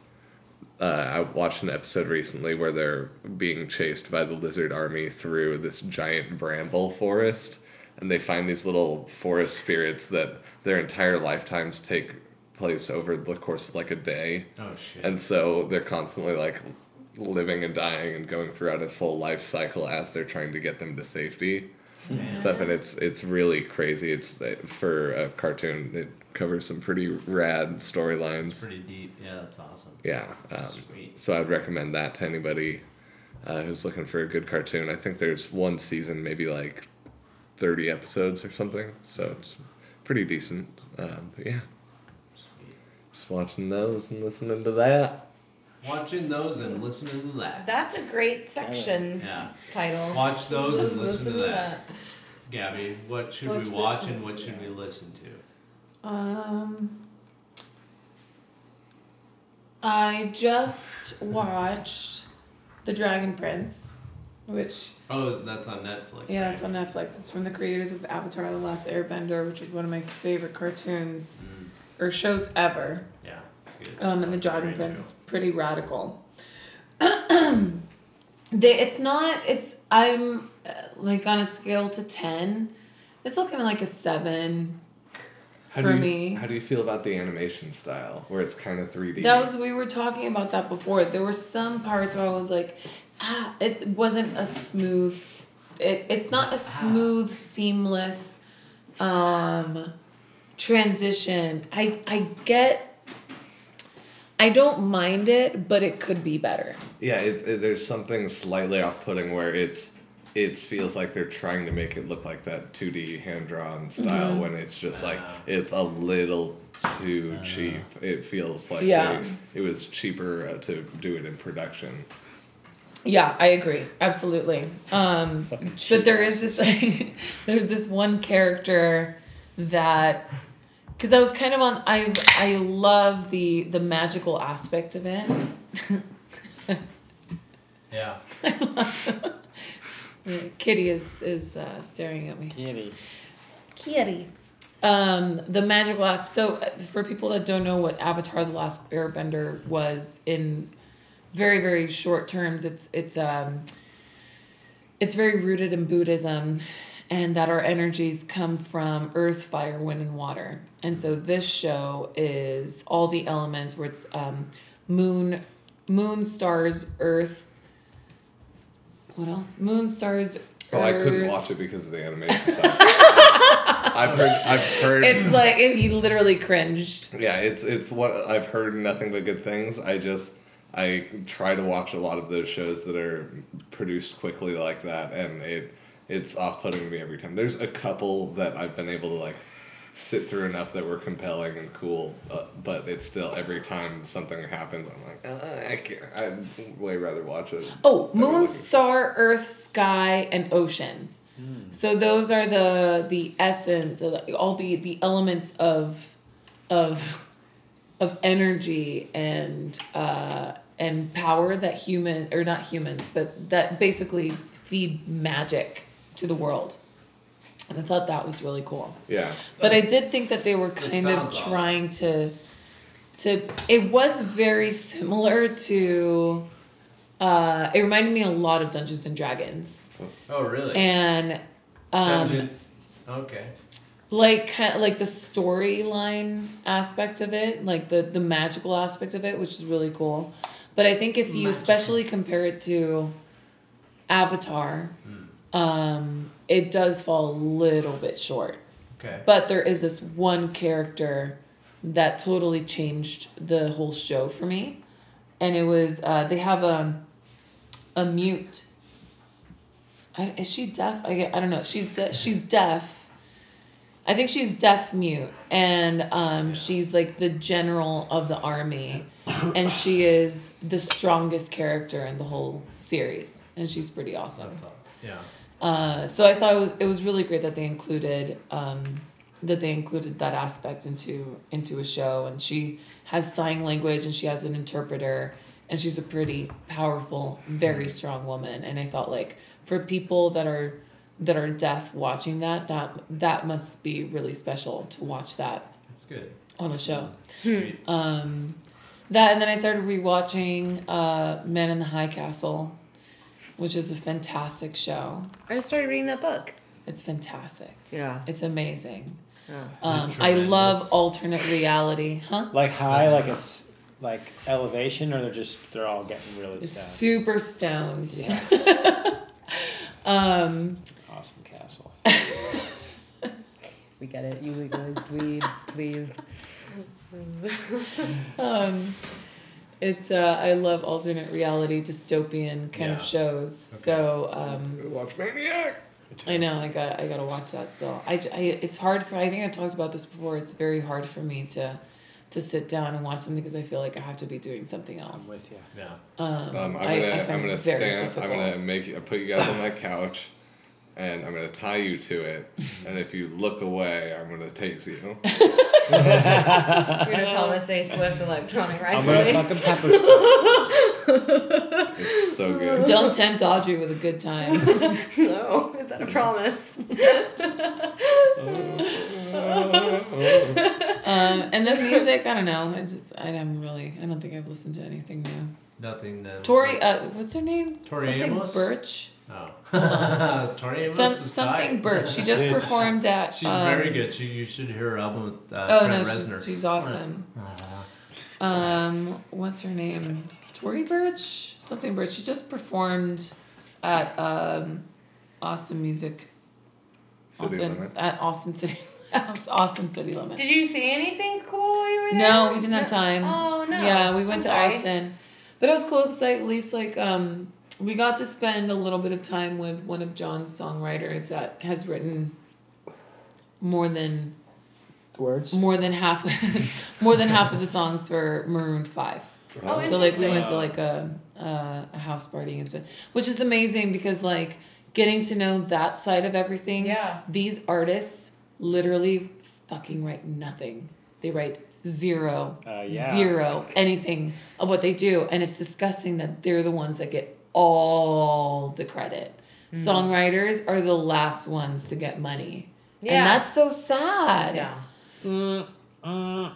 uh, I watched an episode recently where they're being chased by the lizard army through this giant bramble forest, and they find these little forest spirits that their entire lifetimes take place over the course of like a day. Oh shit. And so they're constantly like living and dying and going throughout a full life cycle as they're trying to get them to safety. Damn. Stuff and it's it's really crazy. It's uh, for a cartoon. It covers some pretty rad storylines. pretty deep. Yeah, that's awesome. Yeah. Um, Sweet. so I'd recommend that to anybody uh, who's looking for a good cartoon. I think there's one season, maybe like thirty episodes or something. So it's pretty decent. Um, but yeah, Sweet. just watching those and listening to that. Watching those and listening to that. That's a great section Yeah. title. Watch those and listen to to that. Gabby, what should Watch we watch and and what should we listen to? Um, I just watched The Dragon Prince, which Oh, that's on Netflix. yeah, right? it's on Netflix. It's from the creators of Avatar: The Last Airbender, which is one of my favorite cartoons Mm, or shows ever. yeah, it's good. Um, and the Dragon Prince is pretty radical. they, it's not. It's I'm uh, like on a scale to ten. It's looking like a seven. How For do you, me. how do you feel about the animation style where it's kind of 3D? That was we were talking about that before. There were some parts where I was like, ah, it wasn't a smooth. It it's not a smooth, seamless, um, transition. I I get. I don't mind it, but it could be better. yeah, it, it, there's something slightly off-putting where it's it feels like they're trying to make it look like that 2D hand-drawn style Mm-hmm. when it's just like it's a little too cheap. It feels like Yeah. they- it was cheaper uh, to do it in production. Yeah, I agree. Absolutely. Um, but there is cheap is this there's this one character that because I was kind of on I I love the the magical aspect of it. Yeah. Kitty is is uh, staring at me. Kitty. Kitty. Um, the magical aspect. So, uh, for people that don't know what Avatar: The Last Airbender was in very very short terms, it's it's um, it's very rooted in Buddhism, and that our energies come from earth, fire, wind, and water. And so this show is all the elements where it's um, moon, moon, stars, earth. What else? Moon, stars. Oh, I couldn't watch it because of the animation style. I've heard. I've heard. It's like he literally cringed. Yeah, it's it's what I've heard nothing but good things. I just I try to watch a lot of those shows that are produced quickly like that, and it it's off putting to me every time. There's a couple that I've been able to like sit through enough that were compelling and cool, uh, but it's still every time something happens, I'm like, uh, I can't. I'd way rather watch it. Oh, moon, star, earth, sky, and ocean. So those are the the essence, of the- all the the elements of of of energy and uh, and power that human or not humans, but that basically feed magic to the world. And I thought that was really cool. Yeah. But I did think that they were kind of sounds awesome. trying to to it was very similar to uh it reminded me a lot of Dungeons and Dragons. Oh, really? And um Dungeon. Okay. like ki- like the storyline aspect of it, like the the magical aspect of it, which is really cool. But I think if you especially compare it to Avatar, um, it does fall a little bit short. Okay. But there is this one character that totally changed the whole show for me, and it was uh, they have a a mute. I, is she deaf? I, I don't know. She's de- she's deaf. I think she's deaf mute, and um, she's like the general of the army, and she is the strongest character in the whole series, and she's pretty awesome. Yeah. Uh, so I thought it was it was really great that they included um, that they included that aspect into into a show, and she has sign language and she has an interpreter, and she's a pretty powerful, very strong woman. And I thought like for people that are that are deaf watching that that that must be really special to watch that That's good. on a show. Sweet. Um, that and then I started rewatching uh, Men in the High Castle, which is a fantastic show. I just started reading that book. It's fantastic. Yeah. It's amazing. Yeah. Um, I love alternate reality, huh? Like high, like it's like elevation, or they're just they're all getting really stoned. super stoned. Yeah. Um, awesome castle. We get it. You legalized weed, please. um, it's uh, I love alternate reality dystopian kind Yeah. of shows. So um, Watch Maniac. I know I got I gotta watch that still. I it's hard for I think I talked about this before. It's very hard for me to to sit down and watch something because I feel like I have to be doing something else. I'm with you. Yeah. Um, Um, I'm gonna, I I, find am gonna it very stand. difficult. I'm gonna make you. Put you guys on my couch, and I'm gonna tie you to it. and if you look away, I'm gonna tase you. You're gonna Thomas A. Swift electronic I'm gonna fucking pepper spray. It's so good. Don't tempt Audrey with a good time. no, is that a promise? Um, and then music, I don't know. It's, it's, I am really. I don't think I've listened to anything new. Nothing that. was Tori, uh, what's her name? Tori something Amos? Birch. Oh. Tori Amos Some is something tight. Birch. She just performed at. She's um, very good. She, you should hear her album with uh, Oh Trent no, Reznor. she's, she's awesome. Um, what's her name? Tori Birch. Something Birch. She just performed at um, Austin Music. City Austin limits. at Austin City. Austin City Limits. Did you see anything cool while you were there? No, we didn't have time. Oh no. Yeah, we went I'm to sorry. Austin, but it was cool because at least like um we got to spend a little bit of time with one of John's songwriters that has written more than Words. more than half more than half of the songs for Maroon Five. Oh, so like we went to like a a, a house party, and which is amazing because like getting to know that side of everything. Yeah. These artists literally fucking write nothing. They write zero, Uh, yeah. zero, anything of what they do, and it's disgusting that they're the ones that get all the credit. Mm-hmm. Songwriters are the last ones to get money. Yeah. And that's so sad. Yeah. Mm, mm,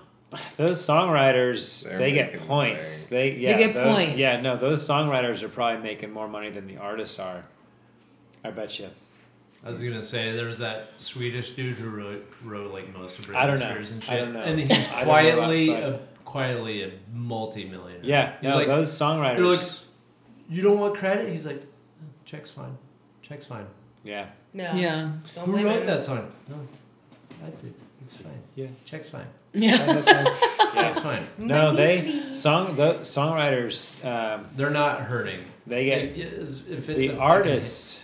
those songwriters, They're they get making points. They yeah. they get those- points. Yeah, no, those songwriters are probably making more money than the artists are. I bet you. I was gonna say there was that Swedish dude who wrote, wrote like most of Britney I don't know. Spears and shit. I don't know. And he's I don't know about- quietly, a, quietly a multi-millionaire. Yeah, he's no, like, those songwriters. they're like, you don't want credit. He's like, "Oh, check's fine, check's fine. yeah, No. Yeah. Don't Who wrote him. that song? No, I did. It's fine. Yeah. check's fine. Yeah. yeah. Check's fine. No, they song the songwriters. Um, They're not hurting. they get It is- if it's the artists.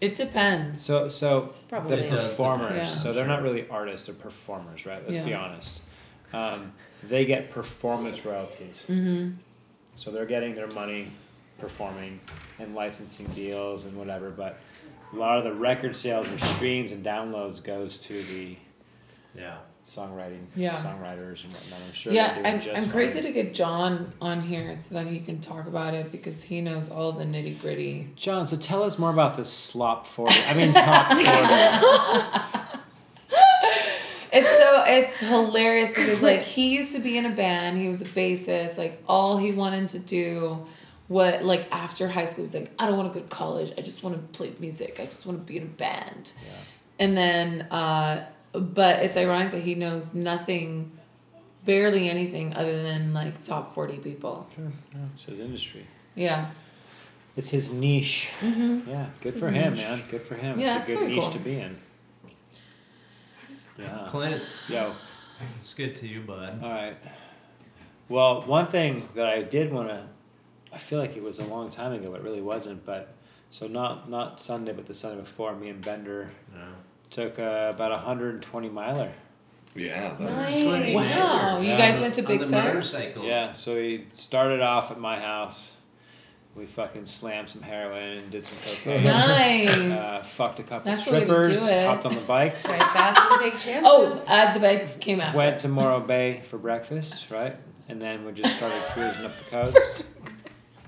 It depends. So so Probably. the performers. depend. So they're not really artists; they're performers, right? Let's be honest. Um, they get performance royalties. mm-hmm. So they're getting their money performing and licensing deals and whatever, but a lot of the record sales or streams and downloads goes to the Yeah. songwriting Yeah. songwriters and whatnot. I'm sure yeah, doing I'm, just I'm crazy to get John on here so that he can talk about it because he knows all the nitty gritty. John, so tell us more about this slop forty. I mean top forty. It's so it's hilarious because like he used to be in a band, he was a bassist, like all he wanted to do what like after high school was like, I don't want to go to college, I just want to play music, I just want to be in a band. yeah. and then uh, but it's ironic that he knows nothing, barely anything other than like top forty people. Sure. No, it's his industry. Yeah. It's his niche. Mm-hmm. Yeah, good It's for him, niche. man. Good for him. Yeah, it's a good niche cool. to be in. Yeah. Clint, Yo. it's good to you, bud. All right. Well, one thing that I did want to, I feel like it was a long time ago, but it really wasn't. But so not not Sunday, but the Sunday before, me and Bender No. took uh, about a hundred and twenty miler. Yeah. That Nice. was, Wow, you Yeah. guys went to Big the Sur? Yeah. So we started off at my house. We fucking slammed some heroin and did some cocaine. Nice. Uh, fucked a couple That's the way to strippers. do it. Hopped on the bikes. Drive fast and take chances. oh, uh, the bikes came after. Went to Morro Bay for breakfast, right? And then we just started cruising up the coast.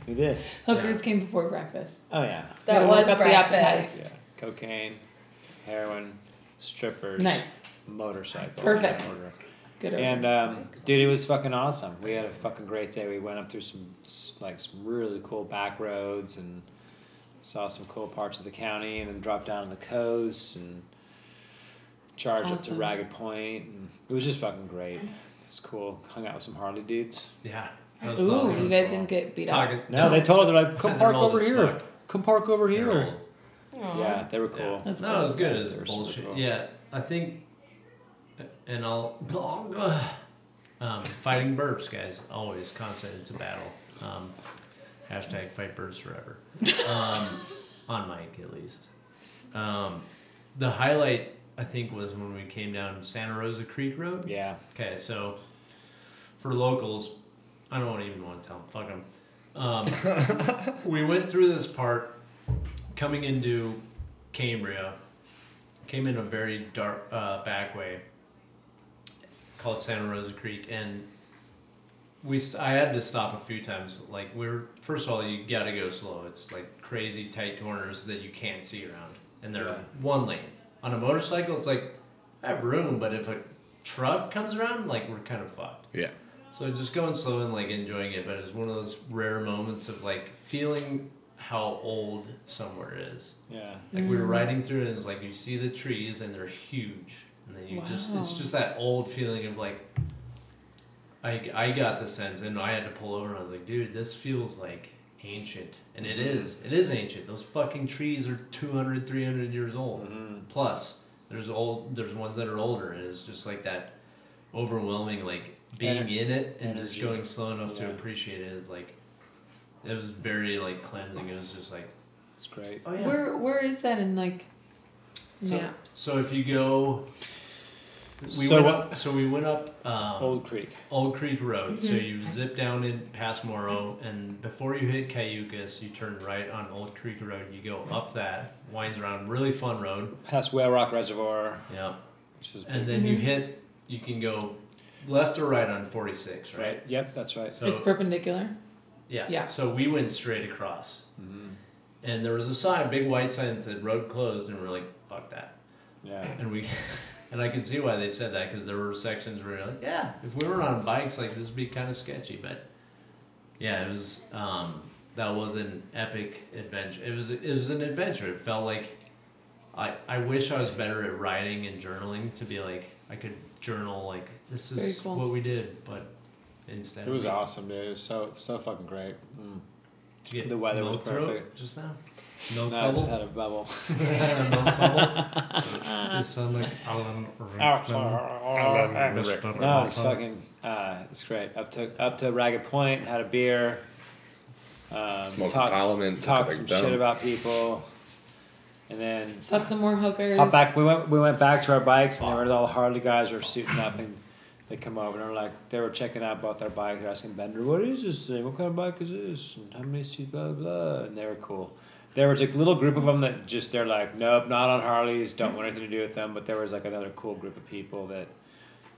We did. Hookers came before breakfast. Oh yeah. that Gotta was work up the breakfast. Yeah. Cocaine, heroin, strippers, Nice. motorcycle. Perfect. Good. And um, dude, it was fucking awesome. We had a fucking great day. We went up through some like some really cool back roads and saw some cool parts of the county, and then dropped down on the coast and charged up to Ragged Point, and it was just fucking great. It's cool. Hung out with some Harley dudes. Yeah. That was Ooh, awesome. you guys didn't get beat up. Talking. No, they told us they're like, come They're park old over as here. fuck. Come park over here. old. Aw. Yeah, they were cool. Yeah. That's no, cool. it was good. They It's were super bullshit. cool. Yeah, I think, and I'll um, fighting burps, guys. Always constant. It's a battle. Um, hashtag fight burps forever. Um, on mic at least. Um, the highlight I think was when we came down Santa Rosa Creek Road. Yeah. Okay, so for locals, I don't even want to tell them. Fuck them. Um, we went through this part coming into Cambria. Came in a very dark uh, back way called Santa Rosa Creek, and we st- I had to stop a few times. Like we are first of all, you gotta go slow. It's like crazy tight corners that you can't see around, and they're Yeah. one lane. On a motorcycle, it's like I have room, but if a truck comes around, like we're kind of fucked. yeah. So just going slow and like enjoying it, but it's one of those rare moments of like feeling how old somewhere is. Yeah. Like we were Mm. riding through it, and it's like you see the trees and they're huge, and then you just it's just that old feeling of like. I I got the sense, and I had to pull over, and I was like, dude, this feels like ancient, and it is. It is ancient. Those fucking trees are 200, 300 years old Mhm. plus there's old there's ones that are older and it's just like that overwhelming like being Ener- in it and just going slow enough to appreciate it is like it was very like cleansing it was just like It's great. oh yeah. Where where is that in like so, maps? so if you go we So went up so we went up um, Old Creek. Old Creek Road. So Mhm. you zip down in past Morro, and before you hit Cayucos, you turn right on Old Creek Road. You go up that, winds around, really fun road. Past Whale Rock Reservoir, Yeah, which is and big. then you Mhm. hit. You can go left or right on forty six, right? right. Yep, that's right. So it's perpendicular. yeah. Yeah. So we went straight across, hmm and there was a sign, a big white sign that said "road closed," and we're like, "Fuck that." Yeah. And we, and I could see why they said that because there were sections where you're like, yeah, if we were on bikes, like this would be kind of sketchy. But yeah, it was. Um, that was an epic adventure. It was. It was an adventure. It felt like. I, I wish I was better at writing and journaling to be like I could journal like this Very is cool. what we did, but instead It was we- awesome, dude. It was so so fucking great. Mm. Did you get The weather was milk throat perfect. just now. Milk No, I bubble. had a bubble. milk bubble. You sound like Alan Rickman. Mr. No, it's fucking. Uh, it's great. Up to up to Ragged Point, had a beer. Um, Smoked talk, parliament. talked took a some big shit dump. about people, and then Thought some more hookers. hop back. We went we went back to our bikes, and there were all the Harley guys were suiting up, and they come over and they're like they were checking out both our bikes. They're asking Bender, "What is this thing? What kind of bike is this? And how many seats? Blah blah." blah. And they were cool. There was a little group of them that just they're like, "Nope, not on Harleys. Don't want anything to do with them." But there was like another cool group of people that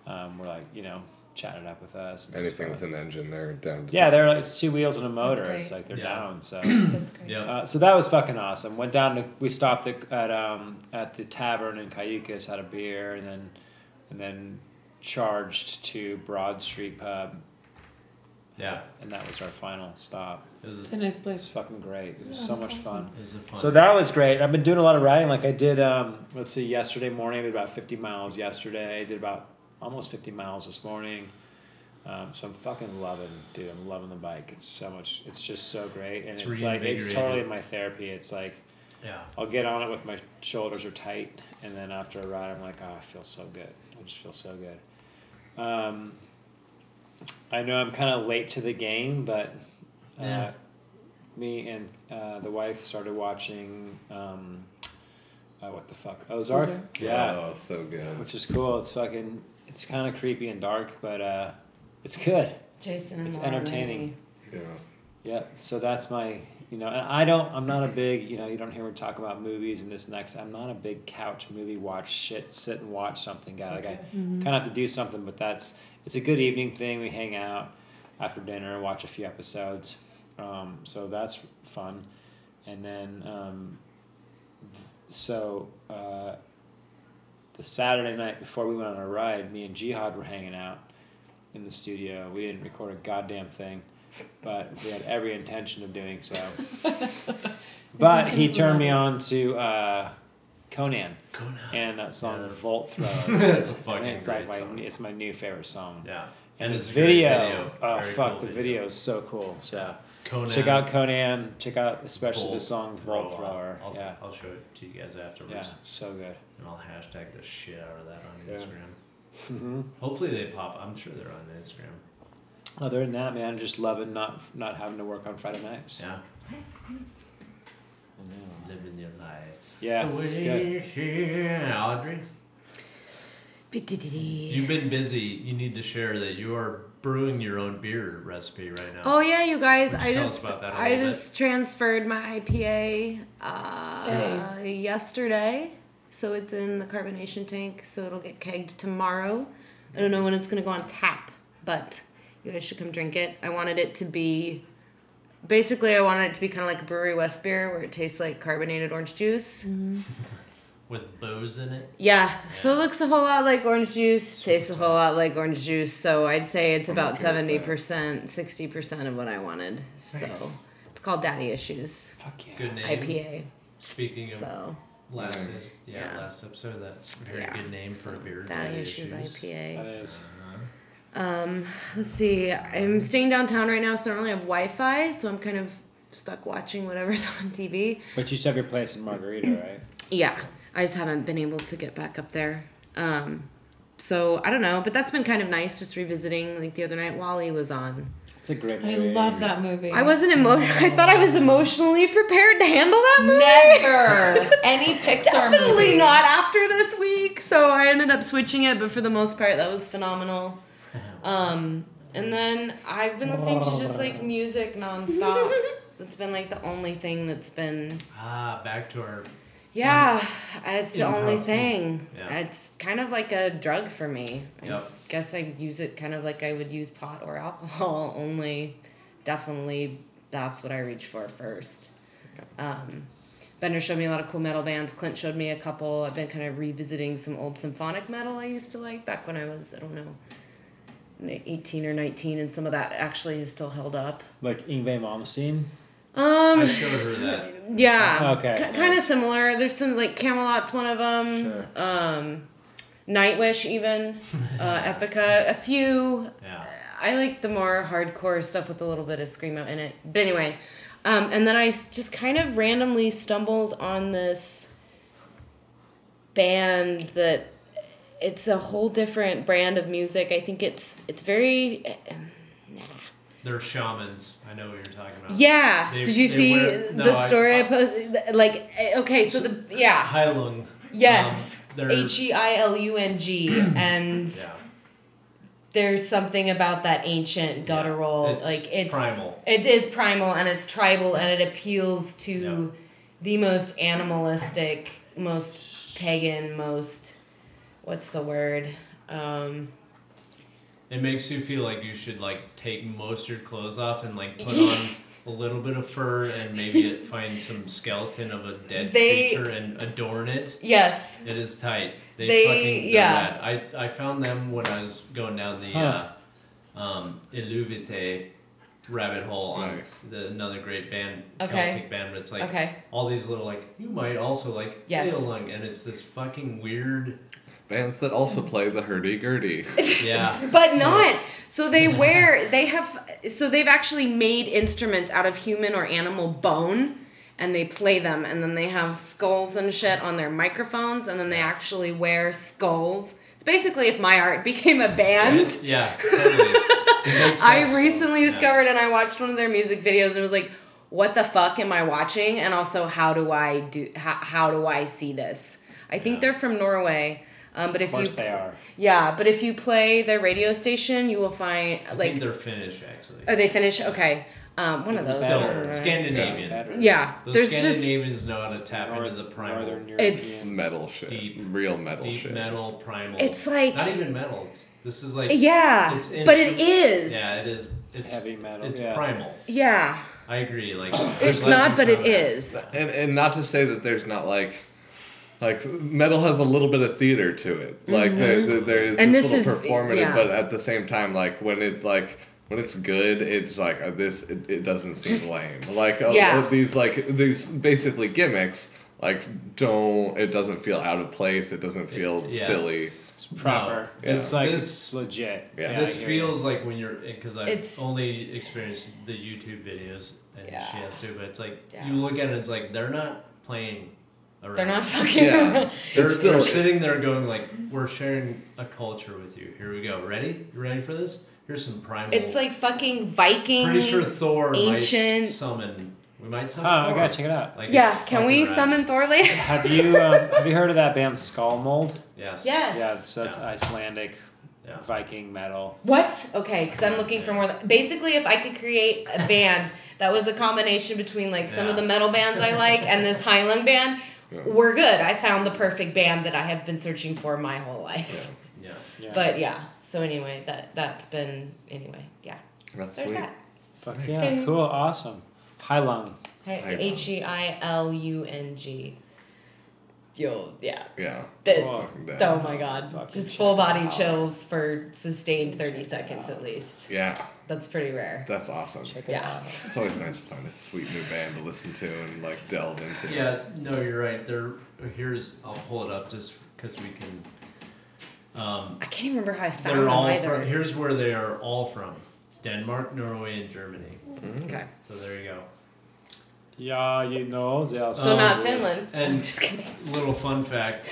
um, were like, you know, chatted up with us. and Anything with an engine, they're down. To Yeah, they're like it's two wheels and a motor. great. It's like they're Yeah. down. So. That's great. Yeah. Uh, so that was fucking awesome. Went down to we stopped at, at um at the tavern in Cayucos, had a beer, and then and then charged to Broad Street Pub. Yeah, and that was our final stop. it was. It's a nice It was place. fucking great. It was Yeah, so much awesome. fun. It was a fun. So that was great. I've been doing a lot of riding. Like I did, um, let's see, yesterday morning I did about fifty miles. Yesterday I did about almost fifty miles this morning. Um, so I'm fucking loving, dude. I'm loving the bike. It's so much. It's just so great, and It's it's, like it's totally my therapy. It's like yeah. I'll get on it with my shoulders are tight, and then after a ride, I'm like, oh, I feel so good. I just feel so good. Um, I know I'm kind of late to the game, but uh, Yeah. me and uh, the wife started watching. Um, uh, what the fuck, Ozark? Ozark? Yeah, Oh, so good. which is cool. It's fucking. It's kind of creepy and dark, but uh, it's good. Jason and It's Laura entertaining. Yeah. Yeah, so that's my, you know, and I don't, I'm not a big, you know, you don't hear me talk about movies and this next. I'm not a big couch movie watch shit, sit and watch something guy. Like I kind of have to do something, but that's, it's a good evening thing. We hang out after dinner and watch a few episodes. Um, so that's fun. And then, um, so, uh, the Saturday night before we went on our ride, me and Jihad were hanging out in the studio. We didn't record a goddamn thing, but we had every intention of doing so. but he turned me on to uh, Conan Conan. and that song Yeah, that's- Volt Thrower. That's a And fucking it's like great my song. it's my new favorite song. Yeah. And, it's the a great video, oh Very fuck, cool the video is so cool. So Yeah. Conan. check out Conan. Check out especially the song Volt Thrower. Thrower. I'll, Yeah, I'll show it to you guys afterwards. yeah, it's so good. And I'll hashtag the shit out of that on Yeah. Instagram. hmm Hopefully they pop. I'm sure they're on Instagram. Other than that, man, just loving not not having to work on Friday nights. Yeah. Living your life. Yeah, The it's good. here. Audrey, you've been busy. You need to share that you are brewing your own beer recipe right now. Oh yeah, you guys! Why don't I you tell us just about that a I little just transferred my IPA uh, yesterday, so it's in the carbonation tank. So it'll get kegged tomorrow. I don't know when it's gonna go on tap, but you guys should come drink it. I wanted it to be. Basically, I wanted it to be kind of like a Brewery West beer, where it tastes like carbonated orange juice. With booze in it. Yeah, so it looks a whole lot like orange juice, tastes a whole lot like orange juice. So I'd say it's about okay with seventy percent, sixty percent of what I wanted. So Nice. it's called Daddy Issues Fuck yeah. Good name. IPA. Speaking of So last, yeah, Yeah. last episode, that's a very yeah, good name so for a beer. Daddy, Daddy Issues, That IPA. is. Uh-huh. Um, let's see. I'm staying downtown right now, so I don't really have Wi-Fi. So I'm kind of stuck watching whatever's on TV. But you still have your place in Margarita, right? Yeah, I just haven't been able to get back up there. Um, so I don't know, but that's been kind of nice. Just revisiting. Like the other night, WALL-E was on. It's a great I love that movie. I wasn't emo. I thought I was emotionally prepared to handle that movie. never any Pixar Definitely movie. not after this week. So I ended up switching it, but for the most part, that was phenomenal. Um, and then I've been listening to just like music nonstop. That's been like the only thing that's been. Ah, back to our. Yeah, it's the only thing. Yeah. It's kind of like a drug for me. I guess I use it kind of like I would use pot or alcohol, only definitely that's what I reach for first. Um, Bender showed me a lot of cool metal bands. Clint showed me a couple. I've been kind of revisiting some old symphonic metal I used to like back when I was, I don't know, 18 or 19, and some of that actually is still held up. Like Yngwie Malmsteen. I Um, showed her that. yeah. Okay. kind of similar. There's some like Kamelot's one of them. Sure. Um, Nightwish even, uh, Epica, a few. Yeah. I like the more hardcore stuff with a little bit of screamo in it. But anyway, um, and then I just kind of randomly stumbled on this band that it's a whole different brand of music. I think it's it's very. They're shamans. I know what you're talking about. Yeah. They- Did you see wear- no, the I- story I, I- posted? Like, eh, okay, so the yeah. Heilung. Yes. Um, H E I L U N G, and yeah. there's something about that ancient guttural, It's like it's primal. It is primal and it's tribal and it appeals to Yeah. the most animalistic, most pagan, most what's the word? Um, It makes you feel like you should like take most of your clothes off and like put on a little bit of fur and maybe it find some skeleton of a dead They- creature and adorn it. yes. It is tight. They, They- fucking yeah. rad. I I found them when I was going down the Huh. uh, um, Eluveitie rabbit hole on Nice. the, another great band, Okay. Celtic band, but it's like Okay. all these little like you might also like Yes. Lung, and it's this fucking weird. Bands that also play the hurdy gurdy. Yeah. But not. So they wear, they have, so they've actually made instruments out of human or animal bone and they play them and then they have skulls and shit on their microphones and then they actually wear skulls. It's basically if my art became a band. yeah. Totally. I recently Yeah. discovered and I watched one of their music videos and was like, what the fuck am I watching? And also, how do I do, how, how do I see this? I think Yeah. they're from Norway. Um, but Of if course you they are. yeah, but if you play their radio station, you will find I like think they're Finnish actually. are they Finnish? Okay, um, one of those. Better. Scandinavian. Better. Yeah, Those there's just Scandinavians know how to tap North- into the primal, It's- metal shit. Deep- Real metal deep shit. metal, primal. it's like not even metal. It's, this is like yeah, it's but it is. Yeah, it is. It's Heavy metal, It's yeah. primal. Yeah, I agree. Like it's not, but it found that. is. And and not to say that there's not like like metal has a little bit of theater to it. Like there's there is Mm-hmm. And this this little is- performative, yeah. but at the same time, like when it like when it's good, it's like uh, this. It, it doesn't seem lame. Like uh, Yeah. uh, these like these basically gimmicks. Like don't it doesn't feel out of place. It doesn't feel Yeah. silly. It's proper. No. It's like This- it's legit. Yeah. this I you. feels like when you're because I've It's- only experienced the YouTube videos and Yeah. she has to, but it's like Yeah. you look at it, it's like they're not playing around. They're not fucking. Yeah. They're, still they're sitting there going like, "We're sharing a culture with you. Here we go. Ready? You ready for this? Here's some primal." It's like fucking Viking. pretty sure Thor might ancient- summon. We might Oh, summon I Thor. gotta check it out. Like, Yeah, can we fucking rad. summon Thor later? Have you um, have you heard of that band Skálmöld? Yes. Yes. Yeah, so that's Yeah. Icelandic Yeah. Viking metal. What? Okay, because I'm looking for more. Than, basically, if I could create a band that was a combination between like some of the metal bands I like and this Highland band, Yeah. we're good. I found the perfect band that I have been searching for my whole life. Yeah. Yeah. But yeah. So anyway, that that's been anyway. Yeah. That's There's sweet. that. Fuck yeah, cool, awesome. Heilung. Hey, Highland. H e i l u n g. Yo, yeah. Yeah. That's Fuck oh my god. Fucking Just full body out. chills for sustained thirty Check seconds at least. Yeah. That's pretty rare. That's awesome. Check it Yeah. out. It's always nice to find a sweet new band to listen to and like delve into. Yeah, no, you're right. There, here's I'll pull it up just because we can. Um, I can't even remember how I found they're them all either. from. Here's where they are all from: Denmark, Norway, and Germany. Okay. So there you go. Yeah, you know, they are So Um, not Finland. and- I'm just kidding. Little fun fact: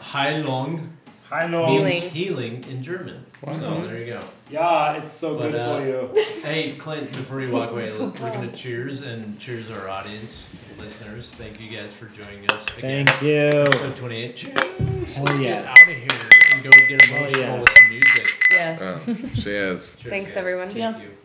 Heilung Heilung. Healing. means healing in German. So there you go. Yeah, it's so But, good uh, for you. Hey, Clint, before you walk away, Oh, we're gonna cheers and cheers our audience, listeners. Thank you guys for joining us again. Thank you. Episode 28. Cheers. Oh, Let's yes. get out of here and go get emotional yes. with some music. Yes. Oh, she is. Cheers, Thanks, guys. everyone. Thank Yes. you.